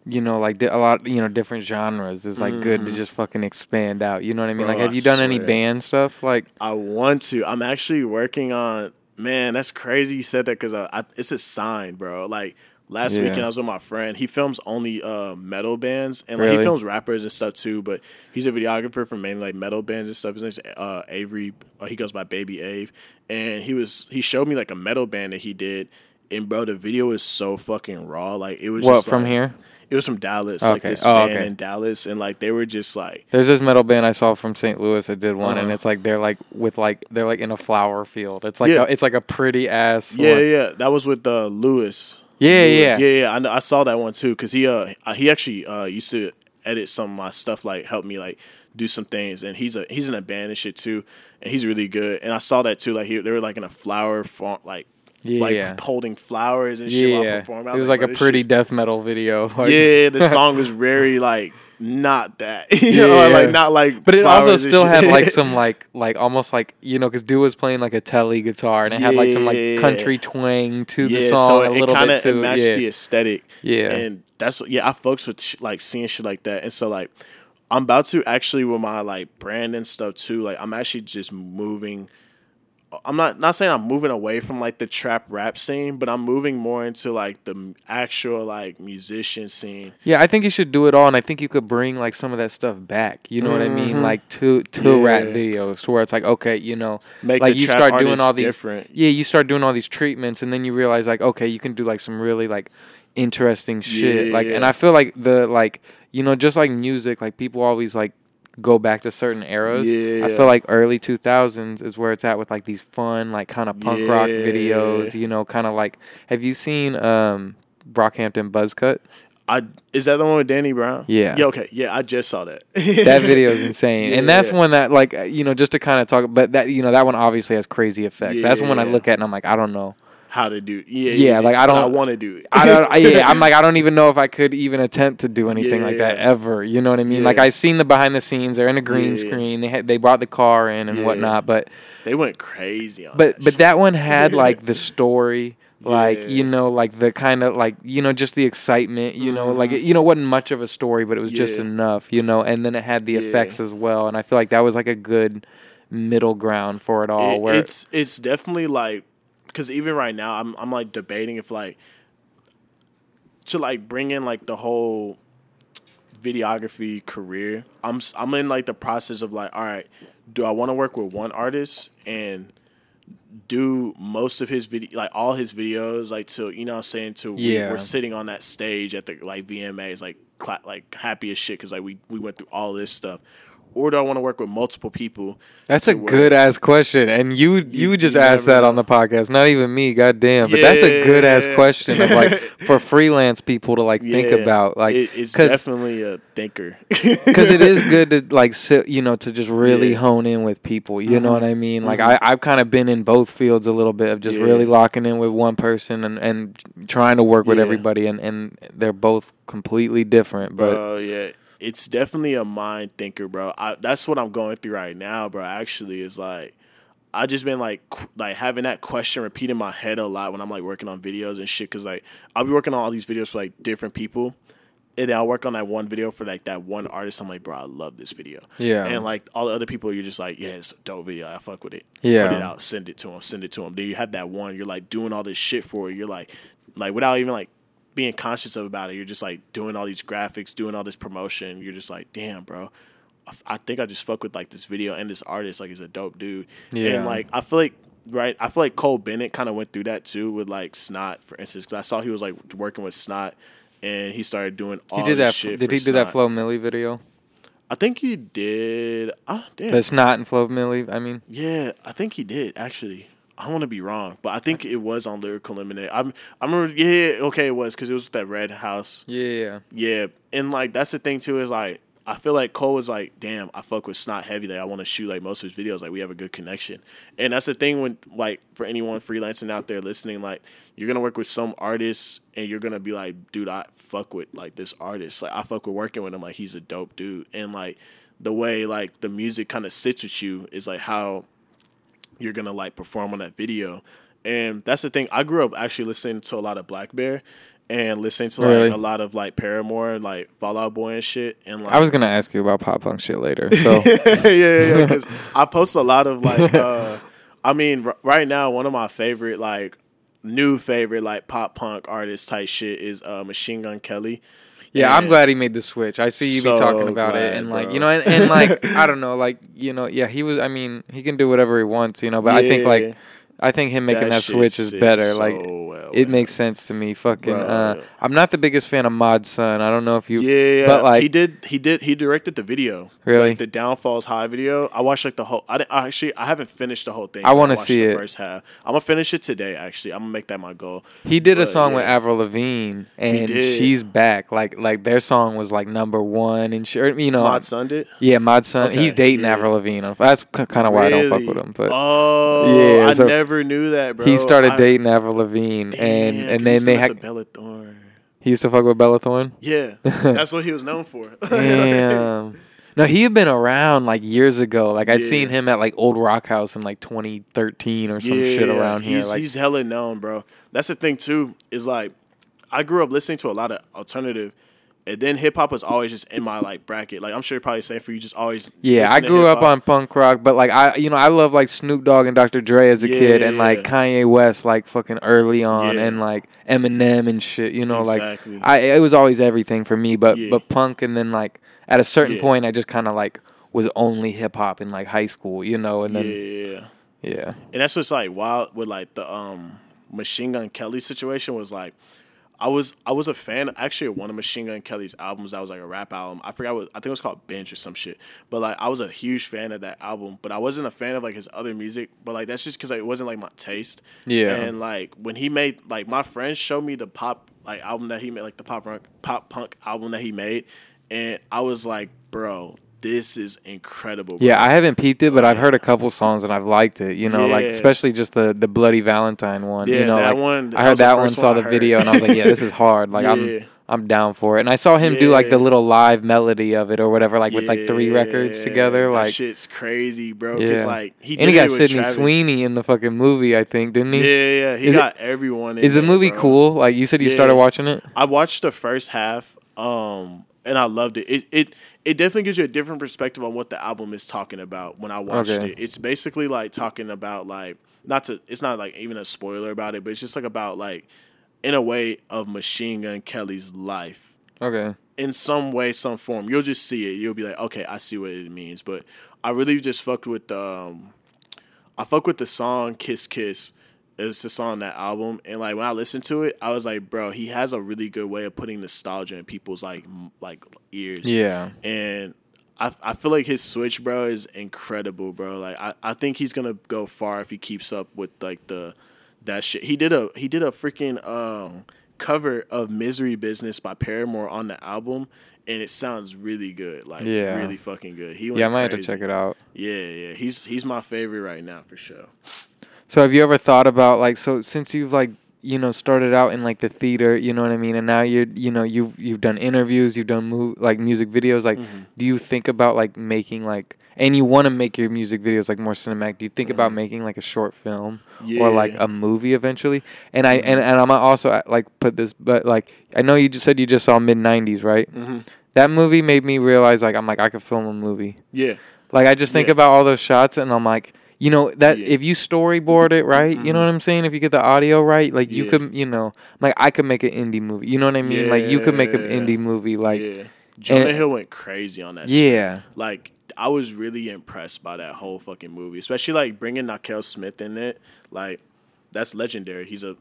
you know like a lot you know different genres is like good to just fucking expand out. You know what I mean? Mm-hmm. Bro, like, have I you done any band stuff? Like, I want to. I'm actually working on. Man, that's crazy you said that because I, I, it's a sign, bro. Like last Yeah. weekend, I was with my friend. He films only uh, metal bands, and like Really? he films rappers and stuff too. But he's a videographer for mainly like metal bands and stuff. His name's uh, Avery. Uh, he goes by Baby Ave, and he was he showed me like a metal band that he did. And bro, the video is so fucking raw. Like it was what just from like- here? It was from Dallas, like Okay. this Oh, band okay. in Dallas, and like they were just like There's this metal band I saw from St. Louis that did one, and Uh-huh. it's like they're like with like they're like in a flower field. It's like Yeah. a, it's like a pretty ass. Yeah, one. yeah, that was with uh, Lewis. Yeah, yeah. yeah, yeah. I, I saw that one too because he uh he actually uh used to edit some of my stuff, like help me like do some things, and he's a he's in a band and shit too, and he's really good. And I saw that too, like he, they were like in a flower farm, like Yeah. like holding flowers and shit while yeah. performing. It I was like, bro, a pretty death metal video. Like- yeah, the song was very like not that, you know, Yeah. like not like. But it also still had like some like like almost like you know because dude was playing like a telly guitar and it had like some like country twang to the yeah, song so a it little kind bit of too. matched yeah. the aesthetic. Yeah. and that's what. Yeah, I folks with sh- like seeing shit like that, and so like I'm about to actually with my like brand and stuff too. Like I'm actually just moving. I'm not not saying I'm moving away from like the trap rap scene, but I'm moving more into like the actual like musician scene. Yeah, I think you should do it all, and I think you could bring like some of that stuff back. You know what I mean? Like to to rap Mm-hmm. Videos, to where it's like, okay, you know, Make like you start doing all these different. Yeah, you start doing all these treatments, and then you realize like, okay, you can do like some really like interesting shit. Yeah, like, and. I feel like the like you know just like music, like people always like go back to certain eras. I feel like early 2000s is where it's at with like these fun like kind of punk rock videos. You know, kind of like have you seen um Brockhampton Buzzcut? I is that the one with Danny Brown? Yeah. Yeah. Okay. Yeah, I just saw that. that video is insane and that's Yeah. one that like uh, you know just to kind of talk but that you know that one obviously has crazy effects that's one i look at and i'm like i don't know How to do? Yeah. Yeah, like, I don't- want to do it. i don't I, yeah i'm like i don't even know if i could even attempt to do anything like that ever you know what i mean like i've seen the behind the scenes they're in a green Yeah. screen they had they brought the car in and Yeah. whatnot but they went crazy on but that. but shit. that one had like the story like Yeah. you know like the kind of like you know just the excitement you know like you know wasn't much of a story but it was just Mm-hmm. Enough you know and then it had the Yeah. effects as well and i feel like that was like a good middle ground for it all It- where it's it's definitely like because even right now I'm I'm like debating if like to like bring in like the whole videography career. I'm I'm in like the process of like all right, do I want to work with one artist and do most of his video like all his videos like to you know I'm saying to we, we're sitting on that stage at the like VMAs like cla- like happy as shit because like we we went through all this stuff. Or do I want to work with multiple people? that's a good ass question and you you, You- just you asked that on the podcast not even me goddamn but that's a good ass question of like for freelance people to like think about like It- it's definitely a thinker because it is good to like sit, you know, to just really Yeah. Mm-hmm. hone in with people. You know what I mean? Like I, I've kind of been in both fields a little bit of just Yeah. really locking in with one person and, and trying to work with Yeah. everybody, and, and they're both completely different. But bro. Yeah, it's definitely a mind thinker, bro. I, that's what I'm going through right now, bro. Actually, is like I just been like like having that question repeat in my head a lot when I'm like working on videos and shit. Cause like I'll be working on all these videos for like different people. And I'll work on that one video for like that one artist. I'm like, bro, I love this video. Yeah. And like all the other people, you're just like, yeah, it's a dope video. I fuck with it. Yeah. Put it out, send it to them. send it to them. Then you have that one, you're like doing all this shit for it. You're like, like without even like being conscious of about it, you're just like doing all these graphics, doing all this promotion. You're just like, damn, bro. I think I just fuck with like this video and this artist. Like, he's a dope dude. Yeah. And like, I feel like right. I feel like Cole Bennett kind of went through that too with like Snot, for instance. Because I saw he was like working with Snot, and he started doing all he did that. shit. Did he do that Snot. Flo Milli video? I think he did. Ah, damn. That's not in Flo Milli. I mean, Yeah, I think he did actually. I don't want to be wrong, but I think it was on Lyrical Lemonade. I'm, I remember. Yeah, okay, it was because it was with that Red House. yeah, Yeah, and like that's the thing too is like I feel like Cole was like, damn, I fuck with Snot Heavy. Like I want to shoot like most of his videos. Like we have a good connection, and that's the thing when like for anyone freelancing out there listening, like you're gonna work with some artists and you're gonna be like, dude, I fuck with like this artist. Like I fuck with working with him. Like he's a dope dude, and like the way like the music kind of sits with you is like how you're gonna like perform on that video. And that's the thing. I grew up actually listening to a lot of Black Bear and listening to like Really? a lot of like Paramore, like Fall Out Boy and shit. And like I was gonna ask you about pop punk shit later. So yeah, yeah, yeah. Because I post a lot of like, uh, I mean, r- right now one of my favorite like new favorite like pop punk artist type shit is uh, Machine Gun Kelly. Yeah, I'm glad he made the switch. I see you So be talking about it, glad, and like bro. you know, and, and like I don't know, like you know, yeah, he was. I mean, he can do whatever he wants, you know. But I think like I think him making that, shit switch is better. so like well, it man. makes sense to me. Fucking, Bro. uh, I'm not the biggest fan of Mod Sun. I don't know if you, Yeah, but like he did, he did, he directed the video. Really? like, the Downfalls High video. I watched like the whole. I, didn't, I actually I haven't finished the whole thing. I wanna see the it. First half. I'm gonna finish it today. Actually, I'm gonna make that my goal. He did a But, song with. Avril Lavigne, and she's back. Like, like their song was like number one, and sure, you know, Mod Sun did. yeah, Mod Sun. Okay, He's dating yeah. Avril Lavigne. That's kind of why I don't fuck with him. But oh, Yeah, I so never knew that, bro. he started I- dating Avril Lavigne, and Damn, and 'cause then he they had Bella Thorne. he used to fuck with Bella Thorne. Yeah, that's what he was known for. Damn. No, he had been around like years ago. Like I'd Yeah. seen him at like Old Rock House in like 2013 or some shit around here. He's, Like, he's hella known, bro. That's the thing too. Is like I grew up listening to a lot of alternative, and then hip hop was always just in my like bracket. Like I'm sure you're probably saying for you, just always. yeah, I grew up on punk rock, but like I, you know, I love like Snoop Dogg and Dr. Dre as a kid, and like Yeah. Kanye West, like fucking early on, Yeah. and like Eminem and shit. You know, Exactly. like I, it was always everything for me. But Yeah. but punk, and then like at a certain Yeah. point, I just kind of like was only hip hop in like high school. You know, and then Yeah, yeah, and that's what's like wild with like the um Machine Gun Kelly situation was like. I was I was a fan actually of one of Machine Gun Kelly's albums that was like a rap album. I forgot what I think it was called Bench or some shit. But like I was a huge fan of that album, but I wasn't a fan of like his other music. But like that's just because like, it wasn't like my taste. Yeah. And like when he made like my friends showed me the pop like album that he made, like the pop rock pop punk album that he made, and I was like, bro, this is incredible. Bro. Yeah, I haven't peeped it, but I've heard a couple songs and I've liked it. You know, like especially just the the Bloody Valentine one. Yeah, you know, that like, one- that I heard that one, saw one the video, and I was like, yeah, this is hard. Like Yeah. I'm I'm down for it. And I saw him do like the little live melody of it or whatever, like with like three records together. That Like shit's crazy, bro. yeah, like he and he got it Sydney Travis. Sweeney in the fucking movie, I think, didn't he? yeah, yeah. he Is it- got everyone. In Is the movie bro. cool? Like you said, you Yeah. started watching it. I watched the first half, um, and I loved it. It it it definitely gives you a different perspective on what the album is talking about. When I watched Okay. it, it's basically like talking about like not to. It's not like even a spoiler about it, but it's just like about like in a way of Machine Gun Kelly's life Okay. in some way, some form. You'll just see it. You'll be like, okay, I see what it means. But I really just fucked with the, um, I fuck with the song "Kiss Kiss." It's the song on that album, and like when I listened to it, I was like, bro, he has a really good way of putting nostalgia in people's like m- like ears. Yeah. and. I, I feel like his switch, bro, is incredible, bro. Like I, I think he's gonna go far if he keeps up with like the that shit. He did a he did a freaking um cover of Misery Business by Paramore on the album and it sounds really good. Like Yeah. really fucking good. He went Yeah, I might have to check it out. Yeah, yeah. He's he's my favorite right now for sure. So have you ever thought about like so since you've like you know started out in like the theater, you know what I mean, and now you're you know you have you've done interviews, you've done mo- like music videos. Like, Mm-hmm. do you think about like making like and you want to make your music videos like more cinematic? Do you think about making like a short film or like Mm-hmm. A movie eventually? And I and and I'm also uh, like put this, but like I know you just said you just saw mid '90s, right? Mhm. That movie made me realize like I'm like I could film a movie. Yeah. Like I just think Yeah. about all those shots and I'm like, you know, that Yeah. if you storyboard it right, you know mm-hmm. what I'm saying? If you get the audio right, like you Yeah. could, you know, like I could make an indie movie. You know what I mean? Like you could make an indie movie like yeah. Jonah and- Hill went crazy on that shit. yeah. Like I was really impressed by that whole fucking movie, especially like bringing Nakel Smith in it. Like that's legendary. He's a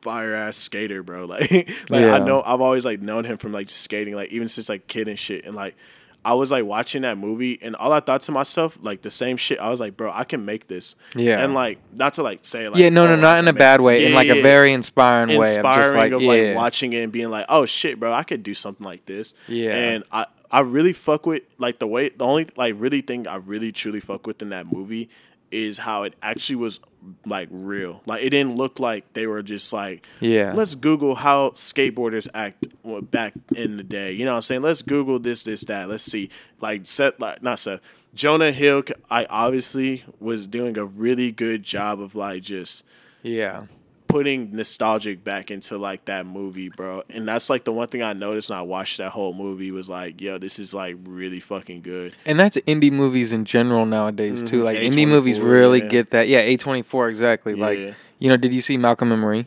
fire ass skater, bro. Like, like Yeah. I know I've always like known him from like skating, like even since like kid and shit. And like I was like watching that movie, and all I thought to myself, like the same shit. I was like, bro, I can make this. Yeah. And like not to like say like yeah, no, no, oh, not in a bad way, in Yeah, like a very inspiring, way. Of inspiring just like, of yeah. like watching it and being like, oh shit, bro, I could do something like this. Yeah. And I I really fuck with like the way the only like really thing I really truly fuck with in that movie is how it actually was like real. Like it didn't look like they were just like Yeah. Let's Google how skateboarders act back in the day. You know what I'm saying? Let's Google this, this, that. Let's see. Like Seth, like not Seth. Jonah Hill, I obviously was doing a really good job of like just Yeah. Putting nostalgic back into like that movie, bro. And that's like the one thing I noticed when I watched that whole movie was like, yo, this is like really fucking good. And that's indie movies in general nowadays too. Mhm. Like indie A24, movies really yeah. get that. Yeah, A twenty four exactly. Yeah. Like you know, did you see Malcolm and Marie,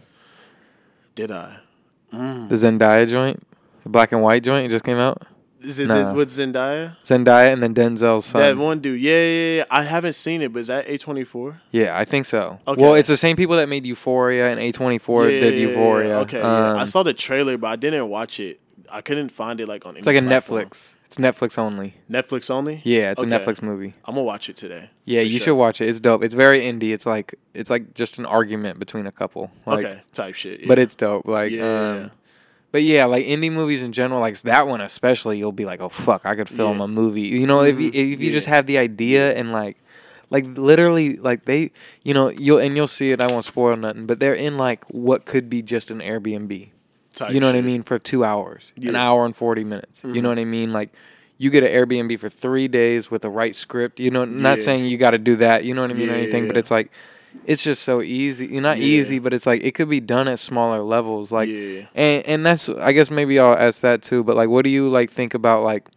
Did I? the Zendaya joint, the black and white joint? It just came out. Is it Nah. with Zendaya? Zendaya and then Denzel's son. That one dude. Yeah, yeah, yeah. I haven't seen it, but is that A twenty four? Yeah, I think so. Okay. Well, it's the same people that made Euphoria and A twenty four yeah, did Euphoria. Okay, yeah. I Um, saw the trailer, but I didn't watch it. I couldn't find it like on. It's like a Netflix. It's Netflix only. Netflix only. Yeah, it's Okay. a Netflix movie. I'm gonna watch it today. Yeah, you sure. should watch it. It's dope. It's very indie. It's like it's like just an argument between a couple. Like, okay, type shit. But it's dope. Like, Yeah. um, but yeah, like indie movies in general, like that one especially, you'll be like, oh fuck, I could film Yeah. a movie. You know, if you, if you just have the idea and like, like literally, like they, you know, you'll and you'll see it. I won't spoil nothing, but they're in like what could be just an Airbnb. Type you know what I mean? For two hours, an hour and forty minutes. You Mhm. know what I mean? Like. You get an Airbnb for three days with the right script. You know, not Yeah. saying you got to do that. You know what I mean? or Yeah, anything, but it's like, it's just so easy. Not Yeah. easy, but it's like it could be done at smaller levels. Like, yeah. and and that's I guess maybe I'll ask that too. But like, what do you like think about like,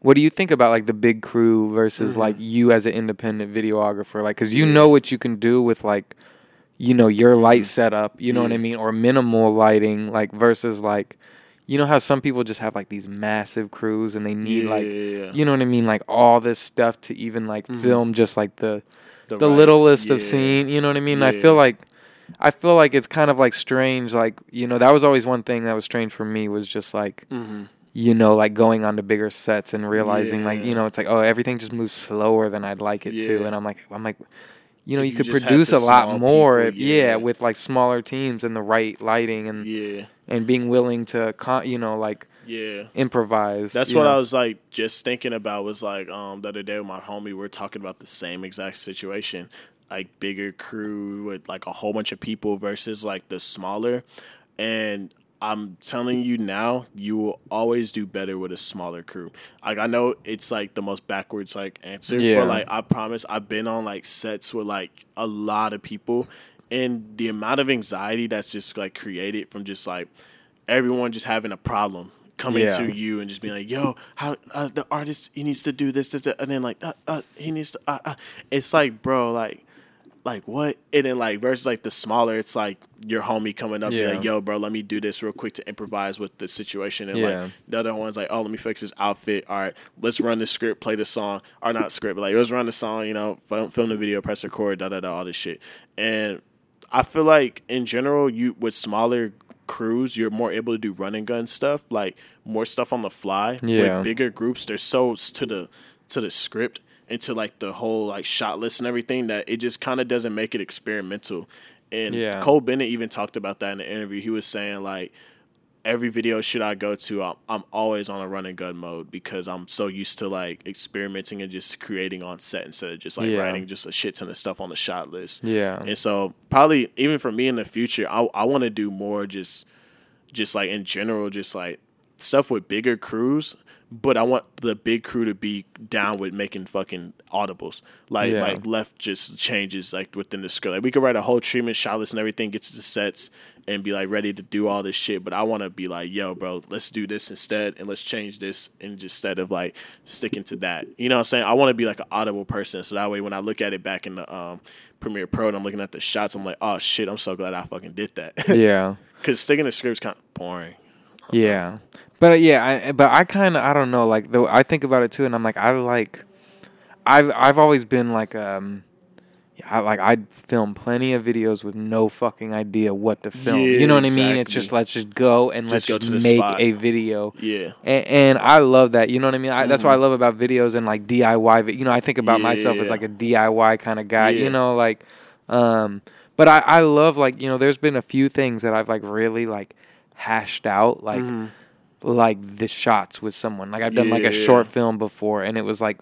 what do you think about like the big crew versus Mhm. like you as an independent videographer? Like, because you know what you can do with like, you know, your light setup. You know what I Mm-hmm. Mean, or minimal lighting. Like versus like, you know how some people just have like these massive crews and they need yeah, like, yeah, yeah. you know what I mean, like all this stuff to even like Mhm. film just like the the right- littlest of scene. You know what I mean? I feel like I feel like it's kind of like strange. Like you know, that was always one thing that was strange for me was just like Mhm. you know, like going on to bigger sets and realizing like you know, it's like oh, everything just moves slower than I'd like it to, and I'm like I'm like. You know, you, you could produce a lot more, people, if, yeah. yeah. with like smaller teams and the right lighting and Yeah, and being willing to, con- you know, like yeah. improvise. That's what know? I was like just thinking about. Was like um the other day with my homie, we were talking about the same exact situation, like bigger crew with like a whole bunch of people versus like the smaller, and I'm telling you now, you will always do better with a smaller crew. Like I know it's like the most backwards like answer, Yeah. but like I promise, I've been on like sets with like a lot of people, and the amount of anxiety that's just like created from just like everyone just having a problem coming Yeah. to you and just being like, "Yo, how uh, the artist he needs to do this, this, that," and then like, uh, uh, he needs to. Uh, uh. It's like, bro, like, like what? And then like versus like the smaller, it's like your homie coming up, Yeah. like, "Yo, bro, let me do this real quick to improvise with the situation." And Yeah. like the other one's like, "Oh, let me fix this outfit. All right, let's run the script, play the song, or not script, but like let's run the song. You know, film, film the video, press record, da da da, all this shit." And I feel like in general, you with smaller crews, you're more able to do run and gun stuff, like more stuff on the fly. Yeah. With bigger groups, they're so to the to the script and to like the whole like shot list and everything that it just kind of doesn't make it experimental. And Yeah. Cole Bennett even talked about that in the interview. He was saying like every video shoot I go to, I'm, I'm always on a run and gun mode because I'm so used to like experimenting and just creating on set instead of just like Yeah. writing just a shit ton of stuff on the shot list. yeah, And so probably even for me in the future, I I want to do more just just like in general, just like stuff with bigger crews. But I want the big crew to be down with making fucking audibles, like Yeah. like left just changes like within the script. Like we could write a whole treatment, shot list, and everything, get to the sets, and be like ready to do all this shit. But I want to be like, yo, bro, let's do this instead, and let's change this, and just instead of like sticking to that, you know what I'm saying? I want to be like an audible person, so that way when I look at it back in the um, Premiere Pro and I'm looking at the shots, I'm like, oh shit, I'm so glad I fucking did that. yeah. Because sticking to scripts kind of boring. Yeah, but uh, yeah, I, but I kind of I don't know. Like though, I think about it too, and I'm like, I like, I've I've always been like, um, I like I'd film plenty of videos with no fucking idea what to film. Yeah, you know what I mean? It's just let's just go and let's Just go just make spot. a video. Yeah. And, and I love that. You know what I mean? I, That's what Mm-hmm. I love about videos and like DIY. You know, I think about myself as like a DIY kind of guy. Yeah. You know, like, um, but I I love like you know, there's been a few things that I've like really like hashed out like. Mm-hmm. Like the shots with someone. Like I've done like a short film before, and it was like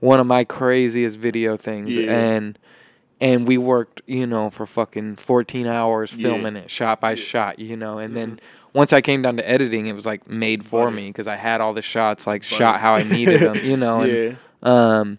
one of my craziest video things, Yeah. and and we worked, you know, for fucking 14 hours Yeah. Mm-hmm. filming it shot by shot, you know, and then once I came down to editing, it was like made for Butter. me because I had all the shots like Butter. shot how I needed them, you know, and yeah. um,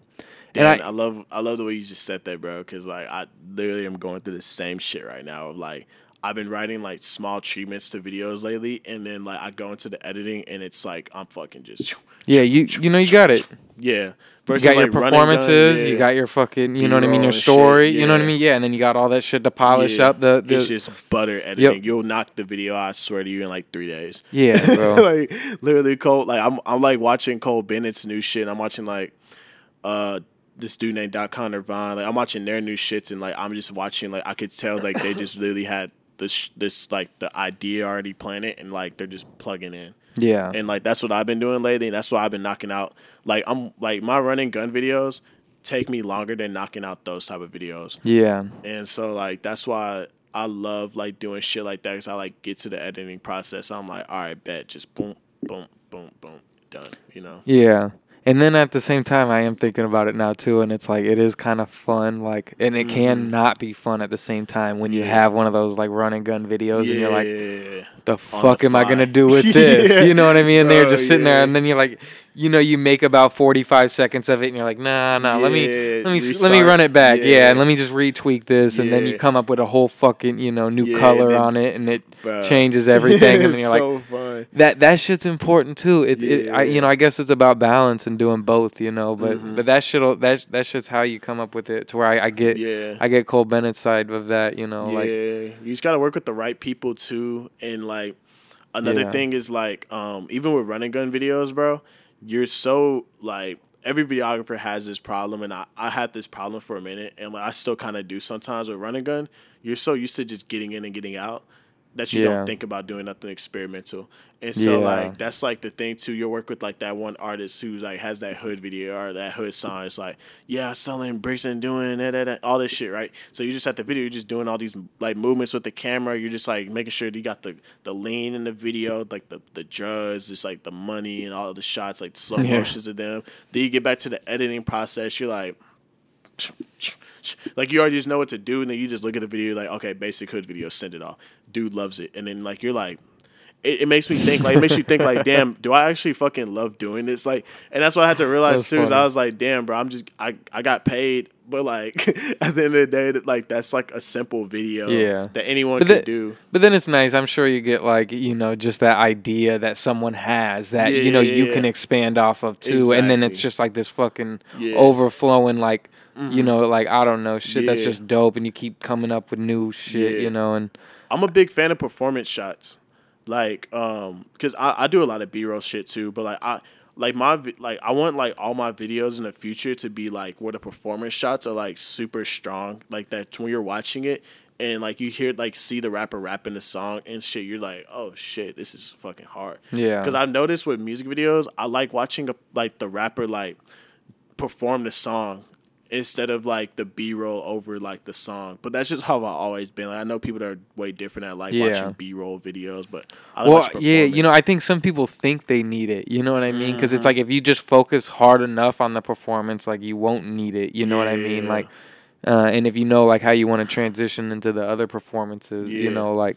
and I I, love I love the way you just said that, bro. Because like I literally am going through the same shit right now. Of like I've been writing like small treatments to videos lately, and then like I go into the editing, and it's like I'm fucking just yeah, you you know you got it. yeah. You Versus, got your like, run and gun, performances, you got your fucking, you know what I mean, your and shit, story, you know what I mean, yeah, and then you got all that shit to polish Yeah. up the, the it's just butter editing. You'll knock the video. I swear to you in like three days. yeah, bro. like literally Cole like I'm I'm like watching Cole Bennett's new shit. I'm watching like uh this dude named Dotcomnirvan. Like I'm watching their new shits and like I'm just watching like I could tell like they just literally had this this like the idea already planted and like they're just plugging in. yeah, And like that's what I've been doing lately and that's why I've been knocking out like I'm like my run and gun videos take me longer than knocking out those type of videos. yeah, And so like that's why I love like doing shit like that because I like get to the editing process. I'm like, all right, bet, just boom, boom, boom, boom, done. You know? yeah. And then at the same time, I am thinking about it now too, and it's like it is kind of fun, like, and it can not be fun at the same time when you Mm-hmm. Have one of those like run and gun videos, and you're like, Yeah. the fuck the am I gonna do with this? Yeah. You know what I mean? And they're just sitting there, and then you're like, you know, you make about 45 seconds of it, and you're like, nah, nah, let me, let me, s- let me run it back, yeah. Yeah. and let me just retweak this, and then you come up with a whole fucking, you know, new Yeah, color then- on it, and it Bro. changes everything, and then you're like, fun. that that shit's important too. It, it I, you know, I guess it's about balance and doing both, you know. But Mhm. but that shit that that shit's how you come up with it to where I, I get Yeah. I get Cole Bennett's side of that, you know, yeah, like you just gotta work with the right people too. And like another Yeah. thing is like, um, even with run and gun videos, bro, you're so like every videographer has this problem, and I, I had this problem for a minute, and like I still kind of do sometimes with run and gun. You're so used to just getting in and getting out that you Yeah. don't think about doing nothing experimental. And so Yeah. like that's like the thing too. You'll work with like that one artist who's like has that hood video or that hood song. It's like, yeah, selling bricks and doing that, that, that, all this shit, right? So you just at the video, you're just doing all these like movements with the camera. You're just like making sure that you got the the lean in the video, like the the drugs, just like the money and all the shots, like slow Yeah. motions of them. Then you get back to the editing process. You're like. Like you already just know what to do, and then you just look at the video like, okay, basic hood video, send it off. Dude loves it, and then like you're like, it, it makes me think like it makes you think like, damn, do I actually fucking love doing this? Like, and that's what I had to realize too. Is I was like, damn, bro, I'm just I I got paid, but like at the end of the day, like that's like a simple video, Yeah. that anyone But can do. But then it's nice. I'm sure you get like you know just that idea that someone has that you know Yeah, you yeah, can expand off of too, and then it's just like this fucking Yeah. Overflowing like you know like I don't know shit that's just dope, and you keep coming up with new shit, Yeah. you know, and I'm a big fan of performance shots, like um, because I, I do a lot of B roll shit too. But like I like my like I want like all my videos in the future to be like where the performance shots are like super strong, like that when you're watching it and like you hear like see the rapper rapping the song and shit. You're like, oh shit, this is fucking hard. Yeah. Because I've noticed with music videos, I like watching a, like the rapper like perform the song instead of like the B roll over like the song. But that's just how I've always been. Like I know people that are way different at like Yeah. watching B roll videos, but I like well, yeah, you know, I think some people think they need it. You know what I mean? Because Mm-hmm. it's like if you just focus hard enough on the performance, like you won't need it. You know what I mean? Like, uh, and if you know like how you want to transition into the other performances, you know, like,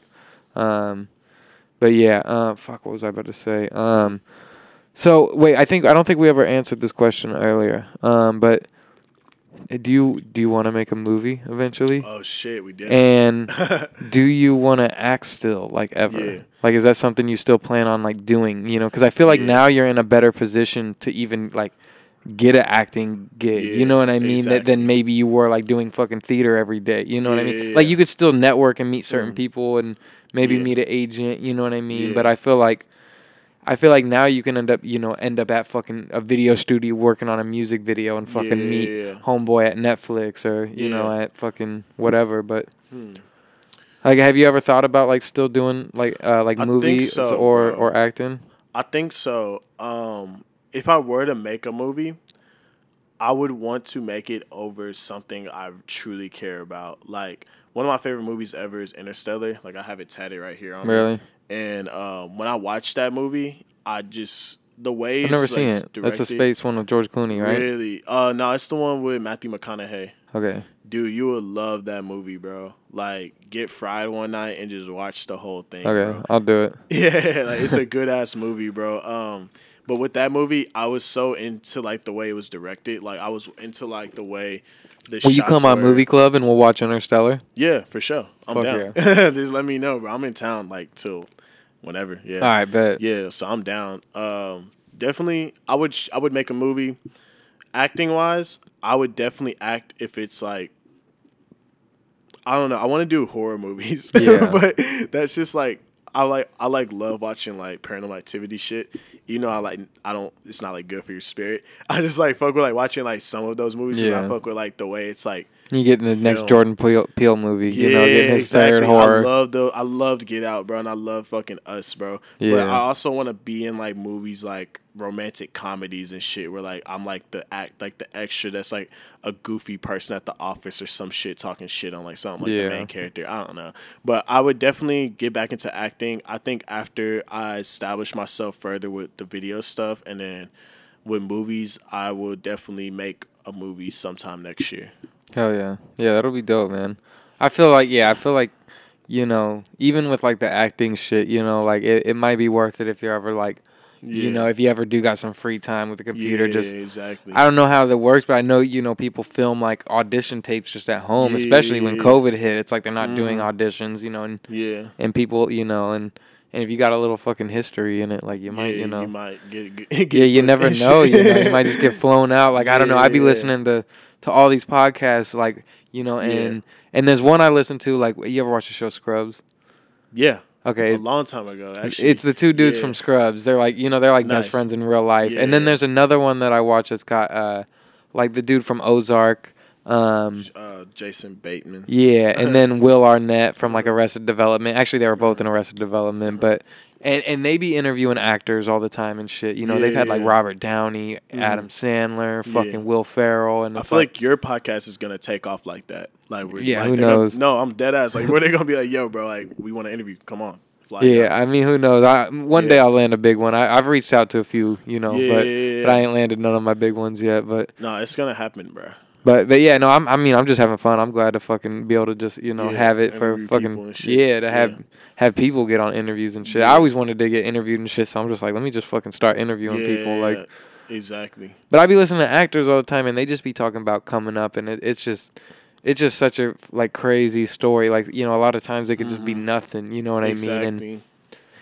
um, but yeah, uh, fuck, what was I about to say? Um, so wait, I think I don't think we ever answered this question earlier. Um, but do you do you want to make a movie eventually? oh shit, we did. And do you want to act still, like ever? Yeah. Like, is that something you still plan on like doing? You know, because I feel like Yeah. now you're in a better position to even like get an acting gig. Yeah, you know what I mean? That exactly. than maybe you were like doing fucking theater every day. You know what I mean? yeah, Like you could still network and meet certain Mm. people and maybe meet an agent. You know what I mean? But I feel like. I feel like now you can end up, you know, end up at fucking a video studio working on a music video and fucking Yeah, meet yeah, yeah. homeboy at Netflix or you know at fucking whatever. But Hmm. like, have you ever thought about like still doing like uh like I movies so, or bro. or acting? I think so. Um, if I were to make a movie, I would want to make it over something I truly care about. Like one of my favorite movies ever is Interstellar. Like I have it tatted right here on. Really? And um, when I watched that movie, I just the way I've it's never seen like, it. That's a space one with George Clooney, right? Really? Uh, no, it's the one with Matthew McConaughey. Okay. Dude, you would love that movie, bro. Like, get fried one night and just watch the whole thing. Okay. bro. I'll do it. Yeah, like it's a good ass movie, bro. Um, but with that movie, I was so into like the way it was directed. Like, I was into like the way the. Will you come on movie club and we'll watch Interstellar? Yeah, for sure. I'm Fuck down. just let me know, bro. I'm in town like till whenever. Yeah. All right, bet. Yeah, so I'm down. Um, definitely, I would sh- I would make a movie. Acting wise, I would definitely act if it's like I don't know. I want to do horror movies, Yeah. but that's just like I like I like love watching like paranormal activity shit. You know, I like I don't. It's not like good for your spirit. I just like fuck with like watching like some of those movies. Yeah. I fuck with like the way it's like You get in the next Jordan Peele, Peele movie, you know, getting his third horror. I love the I loved Get Out, bro, and I love fucking Us, bro. But I also want to be in like movies like romantic comedies and shit where like I'm like the act like the extra that's like a goofy person at the office or some shit talking shit on like something like Yeah. the main character. I don't know. But I would definitely get back into acting. I think after I establish myself further with the video stuff and then with movies, I will definitely make a movie sometime next year. Hell yeah, yeah, that'll be dope, man. I feel like yeah, I feel like you know, even with like the acting shit, you know, like it, it might be worth it if you're ever like, you know, if you ever do got some free time with the computer, yeah, just exactly. I don't know how that works, but I know you know people film like audition tapes just at home, especially when Yeah. COVID hit. It's like they're not doing Mhm. auditions, you know, and yeah. and people, you know, and and if you got a little fucking history in it, like you might, yeah, you know, you might get, get, get yeah, you never know. You know, you might just get flown out. Like I don't know. I'd be Yeah. listening to to all these podcasts, like you know, Yeah. and and there's one I listen to. Like you ever watch the show Scrubs? yeah, Okay, a long time ago. Actually, it's the two dudes Yeah. from Scrubs. They're like you know they're like Nice. best friends in real life. And then there's another one that I watch that's got uh like the dude from Ozark. Um, uh, Jason Bateman. yeah, and then Will Arnett from like Arrested Development. Actually, they were both in Arrested Development, but and and they be interviewing actors all the time and shit. You know, they've had like Robert Downey, mm-hmm. Adam Sandler, fucking Yeah. Will Ferrell, and I feel like your podcast is gonna take off like that. Like, we're, Yeah, like who they're gonna- knows? no, I'm dead ass. Like, where they gonna be like, yo, bro, like, we want to interview. Come on, fly. yeah, I mean, who knows? I, one day I'll land a big one. I, I've reached out to a few, you know, Yeah, but yeah, yeah. but I ain't landed none of my big ones yet. But no, it's gonna happen, bro. But but yeah, no, I'm, I mean, I'm just having fun. I'm glad to fucking be able to just you know Yeah, have it for fucking yeah to have Yeah. have people get on interviews and shit. Yeah. I always wanted to get interviewed and shit, so I'm just like, let me just fucking start interviewing people. Like, exactly. but I be listening to actors all the time, and they just be talking about coming up, and it, it's just. It's just such a like crazy story. Like you know, a lot of times it could just be nothing. You know what I mean? And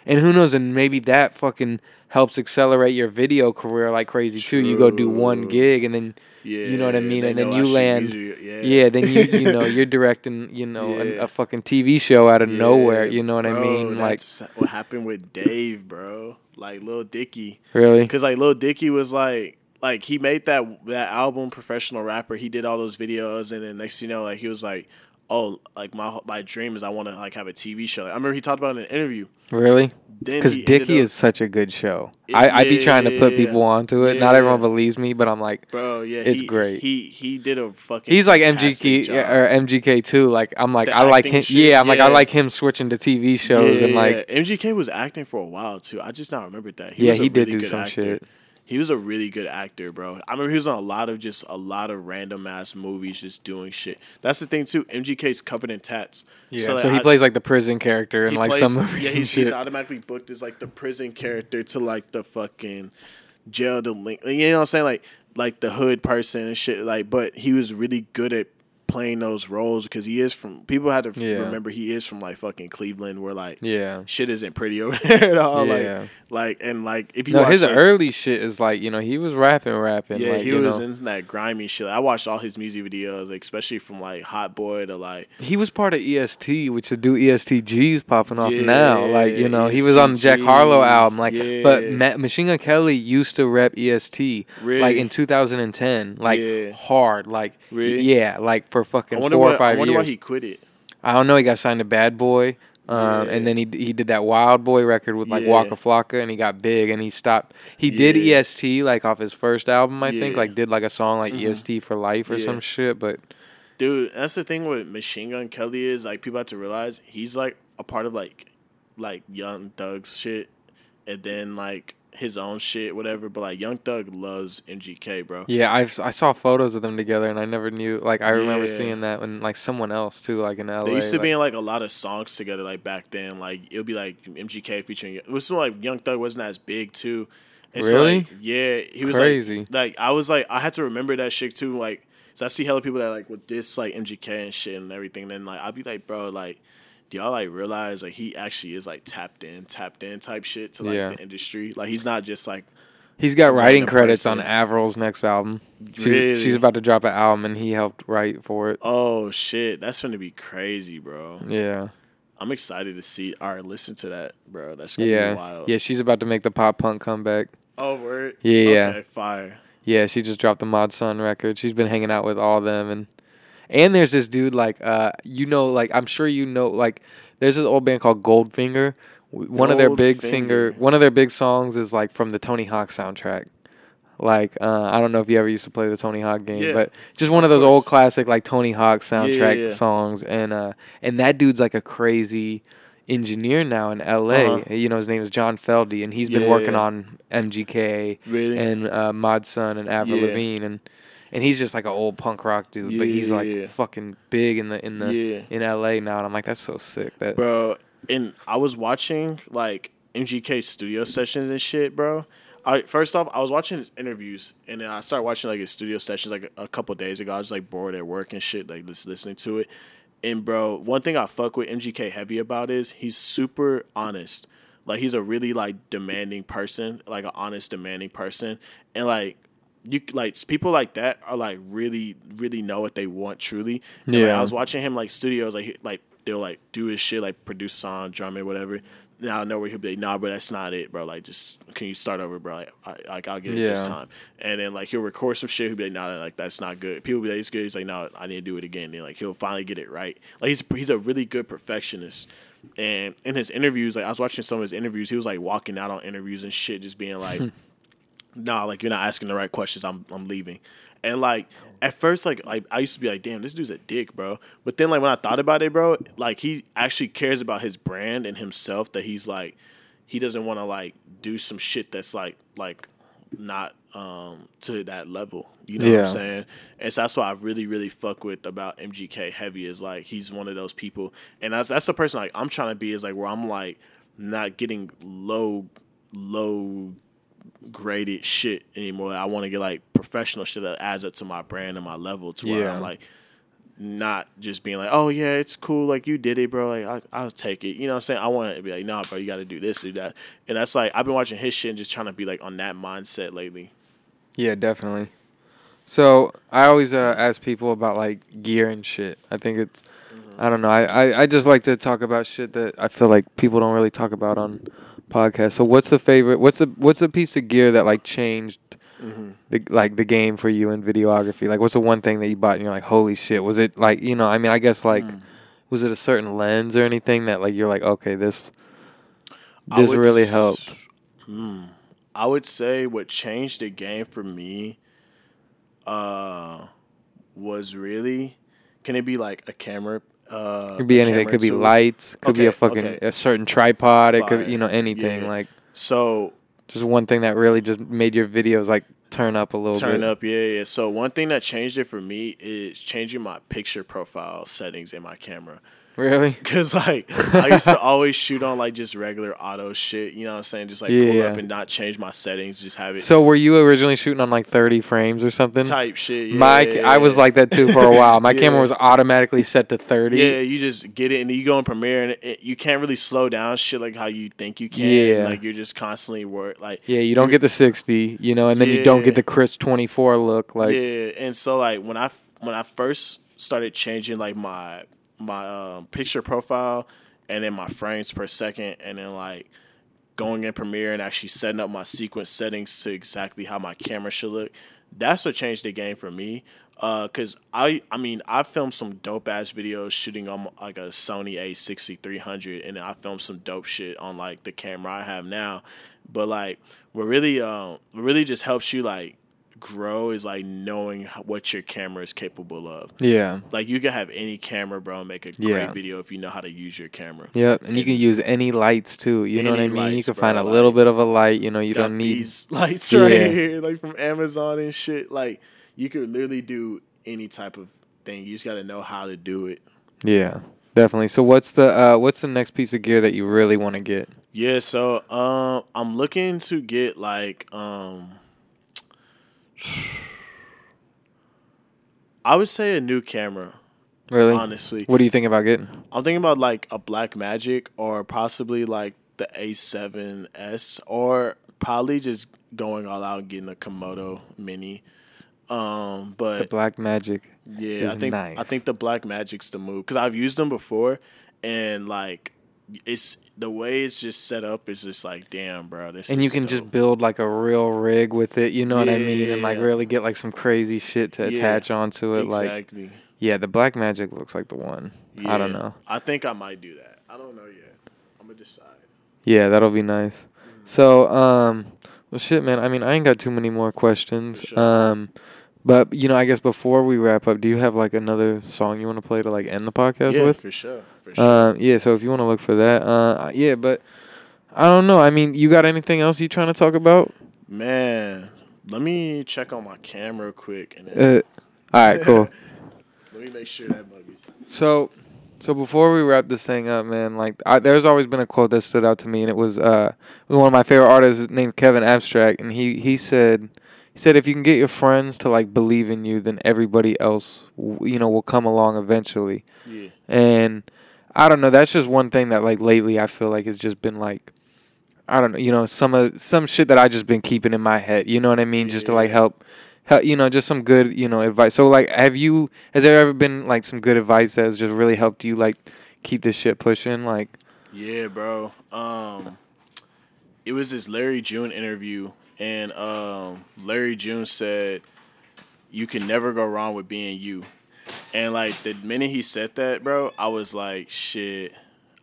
and who knows? And maybe that fucking helps accelerate your video career like crazy too. You go do one gig, and then yeah, you know what I mean? And then I you land- Yeah, yeah, then you you know you're directing you know a, Yeah. a fucking TV show out of Yeah, nowhere. You know what I bro, mean? Like what happened with Dave, bro. Like Lil Dicky. really? Because like Lil Dicky was like like he made that that album professional rapper. He did all those videos, and then next you know, like he was like, oh, like my my dream is I want to like have a TV show. I remember he talked about it in an interview. Really? Because he Dickie up- is such a good show. Yeah, I I be yeah, trying to put yeah, people onto it. Yeah, Not everyone yeah. believes me, but I'm like. bro. Yeah, It's he, great. He he did a fucking. He's like MGK job. or MGK too. Like I'm like The I like him. shit, Yeah, I'm like I like him switching to TV shows and like yeah. MGK was acting for a while too. I just not remembered that. Yeah, was a he did really do some actor. shit. He was a really good actor, bro. I remember he was on a lot of just a lot of random ass movies, just doing shit. That's the thing too. MGK's covered in tats. yeah. So, like, he I- plays like the prison character in like plays- some movies. Yeah, he's, he's automatically booked as like the prison character to like the fucking jail delin You know what I'm saying? Like like the hood person and shit. Like, but he was really good at playing those roles because he is from. People have to f- Yeah. remember he is from like fucking Cleveland, where like Yeah. shit isn't pretty over there at all. Yeah. Like, like and like if you No, watch, his like, early shit is like you know he was rapping, rapping. yeah, like, he was know. in that grimy shit. I watched all his music videos, like, especially from like Hot Boy to like He was part of EST, which to do EST Gee's popping off Yeah, now. Like you know, he was on the Jack Harlow album. Like, but. Ma- Machine Gun Kelly used to rep EST like in 2010, like hard, like Really? yeah, like for fucking four or why. I five wonder years. why he quit it. I don't know. He got signed to Bad Boy. Um, Yeah. and then he he did that Wild Boy record with like Yeah. Waka Flocka, and he got big, and he stopped. He did Yeah. EST like off his first album, I think. Mm-hmm. Like did like a song like EST for Life or some shit. But Dude, that's the thing with Machine Gun Kelly is like people have to realize he's like a part of like like Young Thug's shit, and then like his own shit, whatever. But like Young Thug loves MGK, bro. Yeah, I I saw photos of them together, and I never knew. Like, I remember Yeah. seeing that when like someone else too, like in LA. They used to like- be in like a lot of songs together, like back then. Like it would be like MGK featuring. It was like Young Thug wasn't as big too. And so, Really? like, yeah, he was Crazy. Like, like I was like I had to remember that shit too. Like, so I see hella people that like would diss like MGK and shit and everything. And then like I'd be like, bro, like. Do y'all like realize like he actually is like tapped in, tapped in type shit to like Yeah. the industry? Like he's not just like He's got writing credits on person. Avril's next album. She's, Really? she's about to drop an album, and he helped write for it. oh shit, that's gonna be crazy, bro. Yeah, I'm excited to see or listen to that, bro. That's gonna be yeah, wild. yeah. She's about to make the pop punk comeback. Oh, word. Yeah, yeah. Fire. Yeah, she just dropped the Mod Sun record. She's been hanging out with all them and and there's this dude like uh you know like I'm sure you know like there's this old band called Goldfinger. One of their big singer, one of their big songs is like from the Tony Hawk soundtrack. Like uh, I don't know if you ever used to play the Tony Hawk game, Yeah, but just one of those old classic like Tony Hawk soundtrack yeah. songs, and uh, and that dude's like a crazy engineer now in L.A. Uh-huh. You know his name is John Feldy, and he's been working yeah. on MGK Really? and uh, Mod Sun and Avril Yeah. Lavigne and and he's just like an old punk rock dude, but he's like Yeah. fucking big in the in the Yeah. in LA now, and I'm like that's so sick. That bro. And I was watching like MGK studio sessions and shit, bro. I first off, I was watching his interviews, and then I started watching like his studio sessions like a, a couple days ago. I was like bored at work and shit, like just listening to it. And bro, one thing I fuck with MGK heavy about is he's super honest. Like he's a really like demanding person, like an honest, demanding person, and like you like people like that are like really, really know what they want truly. And, like, Yeah. I was watching him like studios, like he- like they'll like do his shit, like produce song, drum it, whatever. Now I know where he'll be like, nah, bro, that's not it, bro. Like, just can you start over, bro? Like, I, like I'll get it this time. And then like he'll record some shit. He'll be like, nah, like that's not good. People be like, it's good. He's like, no, I need to do it again. Then like he'll finally get it right. Like he's he's a really good perfectionist. And in his interviews, like I was watching some of his interviews, he was like walking out on interviews and shit, just being like, nah, like you're not asking the right questions. I'm I'm leaving. And like at first, like like I used to be like, damn, this dude's a dick, bro. But then like when I thought about it, bro, like he actually cares about his brand and himself. That he's like, he doesn't want to like do some shit that's like like not um to that level. You know what I'm saying? And so that's what I really, really fuck with about MGK Heavy is like he's one of those people, and that's that's the person like I'm trying to be is like where I'm like not getting low low graded shit anymore. I want to get like professional shit that adds up to my brand and my level to where Yeah. I'm like not just being like, oh yeah, it's cool, like you did it, bro. Like I, I'll take it. You know what I'm saying? I want to be like, nah, bro, you got to do this, do that. And that's like I've been watching his shit and just trying to be like on that mindset lately. yeah, definitely. So I always uh, ask people about like gear and shit. I think it's I don't know. I, I I just like to talk about shit that I feel like people don't really talk about on podcasts. So what's the favorite? What's the what's the piece of gear that like changed the like the game for you in videography? Like what's the one thing that you bought and you're like, holy shit? Was it like you know? I mean, I guess like was it a certain lens or anything that like you're like, okay, this this really s- helped. Hmm. I would say what changed the game for me uh was really can it be like a camera uh Could be anything. camera Could be lights. Could be a fucking okay. a certain tripod. It could you know anything Yeah. like So just one thing that really just made your videos like turn up a little turn bit. up, yeah, yeah. So one thing that changed it for me is changing my picture profile settings in my camera. Really? Cause like I used to always shoot on like just regular auto shit, you know what I'm saying? Just like pull Yeah. up and not change my settings, just have it So were you originally shooting on like 30 frames or something? type shit. Yeah, My yeah, I was like that too for a while. My camera was automatically set to 30. Yeah, you just get it and you go in Premiere and it, you can't really slow down shit like how you think you can. Yeah. Like you're just constantly work like Yeah, you don't get the 60, you know, and then you don't get the crisp 24 look like yeah, and so like when I when I first started changing like my my um, picture profile and then my frames per second and then like going in Premiere and actually setting up my sequence settings to exactly how my camera should look. That's what changed the game for me. Uh, cause I, I mean, I filmed some dope ass videos shooting on like a Sony A6300, and I filmed some dope shit on like the camera I have now. But like, what really, um, what really just helps you like grow is like knowing what your camera is capable of. Yeah. Like you can have any camera, bro, and make a great Yeah. video if you know how to use your camera. Yep, and you can use any lights too. You know what I mean? you can bro, find a like- little bit of a light. You know, you don't need. these lights right Yeah. here, like from Amazon and shit. Like you could literally do any type of thing. You just got to know how to do it. Yeah, definitely. So what's the uh, what's the next piece of gear that you really want to get? Yeah, so um, I'm looking to get like um, I would say a new camera. Really? Honestly, What do you think about getting? I'm thinking about like a Blackmagic or possibly like the A7S or probably just going all out and getting a Komodo Mini. Um, but The Black Magic. yeah, I think nice. I think the Blackmagic's the move because I've used them before, and like it's the way it's just set up is just like damn, bro. This And you can dope. just build like a real rig with it. You know what I mean? And like really get like some crazy shit to Yeah, attach onto it. Like yeah, the Blackmagic looks like the one. I don't know. I think I might do that. I don't know yet. I'm gonna decide. Yeah, that'll be nice. So, um, well, shit, man. I mean, I ain't got too many more questions. Sure. Um, but you know, I guess before we wrap up, do you have like another song you want to play to like end the podcast yeah, with? for sure. For sure. Uh, yeah. So if you want to look for that, uh, yeah. But I don't know. I mean, you got anything else you trying to talk about? Man, let me check on my camera quick and then, Uh, all right, cool. let me make sure that buggy's. So, so before we wrap this thing up, man, like I, there's always been a quote that stood out to me, and it was uh, it was one of my favorite artists named Kevin Abstract, and he he said he said if you can get your friends to like believe in you, then everybody else you know will come along eventually. Yeah. And I don't know, that's just one thing that like lately I feel like has just been like I don't know, you know, some of some shit that I just been keeping in my head. You know what I mean? Just to like help help you know, just some good, you know, advice. So like have you has there ever been like some good advice that has just really helped you like keep this shit pushing? Like Yeah, bro. Um, it was this Larry June interview, and um, Larry June said, "You can never go wrong with being you." And like the minute he said that, bro, I was like, "Shit,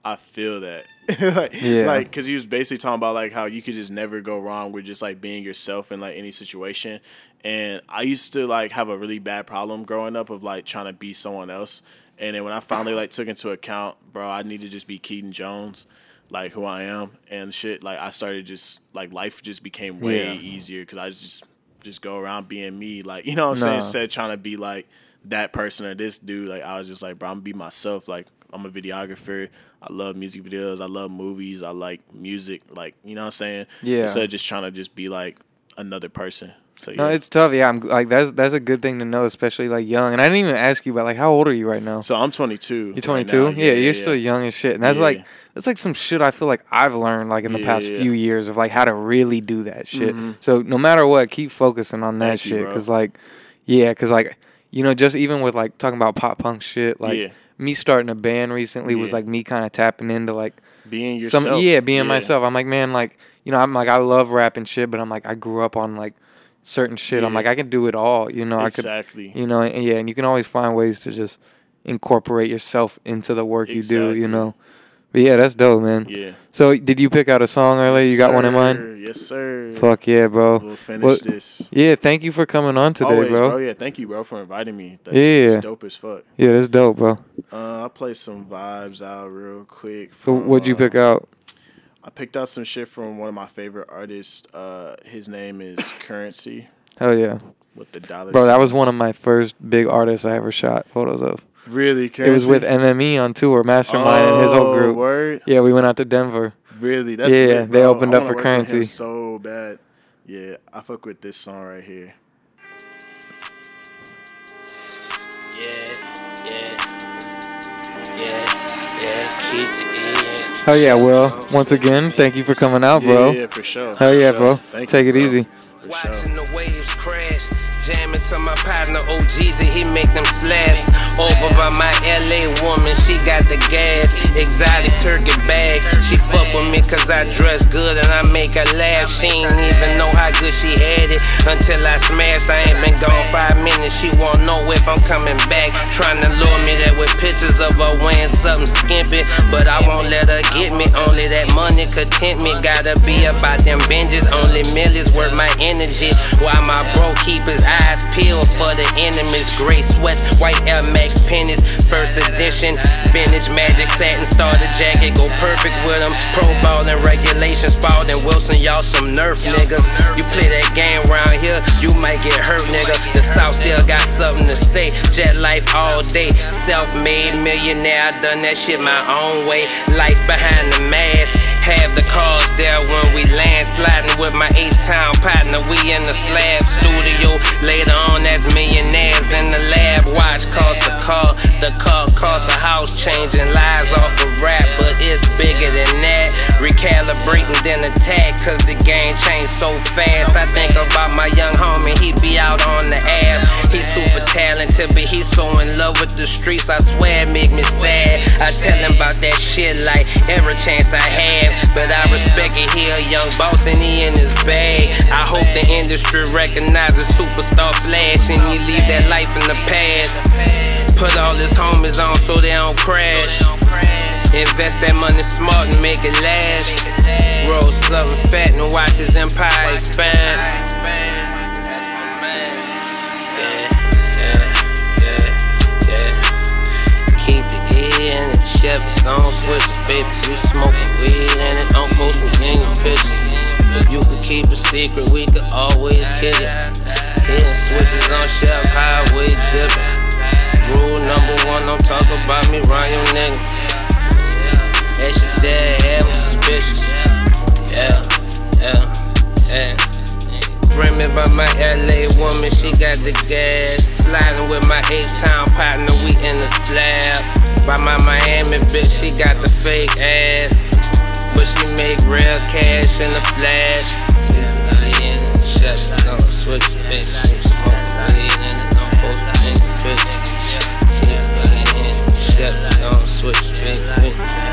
I feel that." like, Yeah. like, cause he was basically talking about like how you could just never go wrong with just like being yourself in like any situation. And I used to like have a really bad problem growing up of like trying to be someone else. And then when I finally like took into account, bro, I need to just be Keaton Jones, like who I am and shit. Like I started just like life just became way Yeah. easier because I just just go around being me, like you know what I'm saying. Instead of trying to be like that person or this dude, like I was just like, bro, I'm gonna be myself. Like I'm a videographer. I love music videos. I love movies. I like music. Like you know what I'm saying. Yeah. Instead of just trying to just be like another person. So yeah. no, it's tough. Yeah, I'm like that's that's a good thing to know, especially like young. And I didn't even ask you about like how old are you right now? so I'm 22. You're 22. now. yeah, you're still young as shit, and that's Yeah. like that's like some shit I feel like I've learned like in the past few years of like how to really do that shit. Mhm. So no matter what, keep focusing on that Thank shit, cause like, yeah, cause like you know just even with like talking about pop punk shit, like Yeah. me starting a band recently was like me kind of tapping into like being yourself. some yeah being myself. I'm like man, like you know I'm like I love rap and shit, but I'm like I grew up on like certain shit. I'm like I can do it all. You know I could Exactly. you know and yeah and you can always find ways to just incorporate yourself into the work you do you know but yeah that's dope man Yeah. so did you pick out a song earlier you got one in mind Yes, sir. fuck yeah bro We'll finish Well, this. yeah thank you for coming on today Always, bro. Oh yeah, thank you, bro, for inviting me. That's, Yeah. that's dope as fuck. yeah that's dope bro Uh, I'll play some vibes out real quick. so what'd you pick out I picked out some shit from one of my favorite artists. Uh, his name is Curren$y hell yeah with the dollar. bro that was one of my first big artists i ever shot photos of really Curren$y. it was with mme on tour mastermind and his whole Oh, group Word. yeah we went out to denver Really? That's Yeah, lit, they opened I up for work with him Curren$y. So bad. Yeah, I fuck with this song right here. Yeah, yeah, yeah, yeah. Keep the end. hell yeah will once again thank you for coming out bro Yeah, yeah, for sure. hell yeah bro Thank take you, it bro. easy For sure. Jamming to my partner OGs and he make them slaps. Over by my LA woman, she got the gas. Exotic turkey bags. She fuck with me cause I dress good and I make her laugh. She ain't even know how good she had it until I smashed. I ain't been gone five minutes. She won't know if I'm coming back. Trying to lure me that with pictures of her wearing something skimpy. But I won't let her get me. Only that money me. Gotta be about them binges. Only millions worth my energy. While my bro keep his eyes peeled for the enemies. Gray sweats, white Air Max pennies. First edition, vintage magic satin starter jacket. Go perfect with them. Pro ball and regulation. Spalding Wilson, y'all some nerf niggas. You play that game round here, you might get hurt, nigga. The South still got something to say. Jet life all day. Self made millionaire. I done that shit my own way. Life behind the mask. Have the cars there when we land. Sliding with my H-Town partner. We in the slab studio. Later on, that's millionaires in the lab. Watch cost a car. The car costs a house. Changing lives off of rap, but it's bigger than that. Recalibrating then attack, cause the game changed so fast. I think about my young homie, he be out on the app. He's super talented, but he's so in love with the streets. I swear it make me sad. I tell him about that shit like every chance I have. But I respect it, he a young boss and he in his bag. I hope the industry recognizes superstar flash and he leave that life in the past. Put all his homies on so they don't crash. Invest that money smart and make it last. Roll something fat and watch his empire expand. Chevys on switches, baby. You smoking weed and it don't post me in your pictures. If you could keep a secret, we could always kid it. Hitting switches on shelf, highway dipping. Rule number one, don't talk about me, run your nigga. That shit there had me suspicious. Yeah, yeah, yeah. Me by my LA woman, she got the gas. Sliding with my H-Town partner, we in the slab. By my Miami bitch, she got the fake ass. But she make real cash in the flash. In the shut don't switch bitch. Smoke weed and don't post bitch. In the shut don't switch bitch.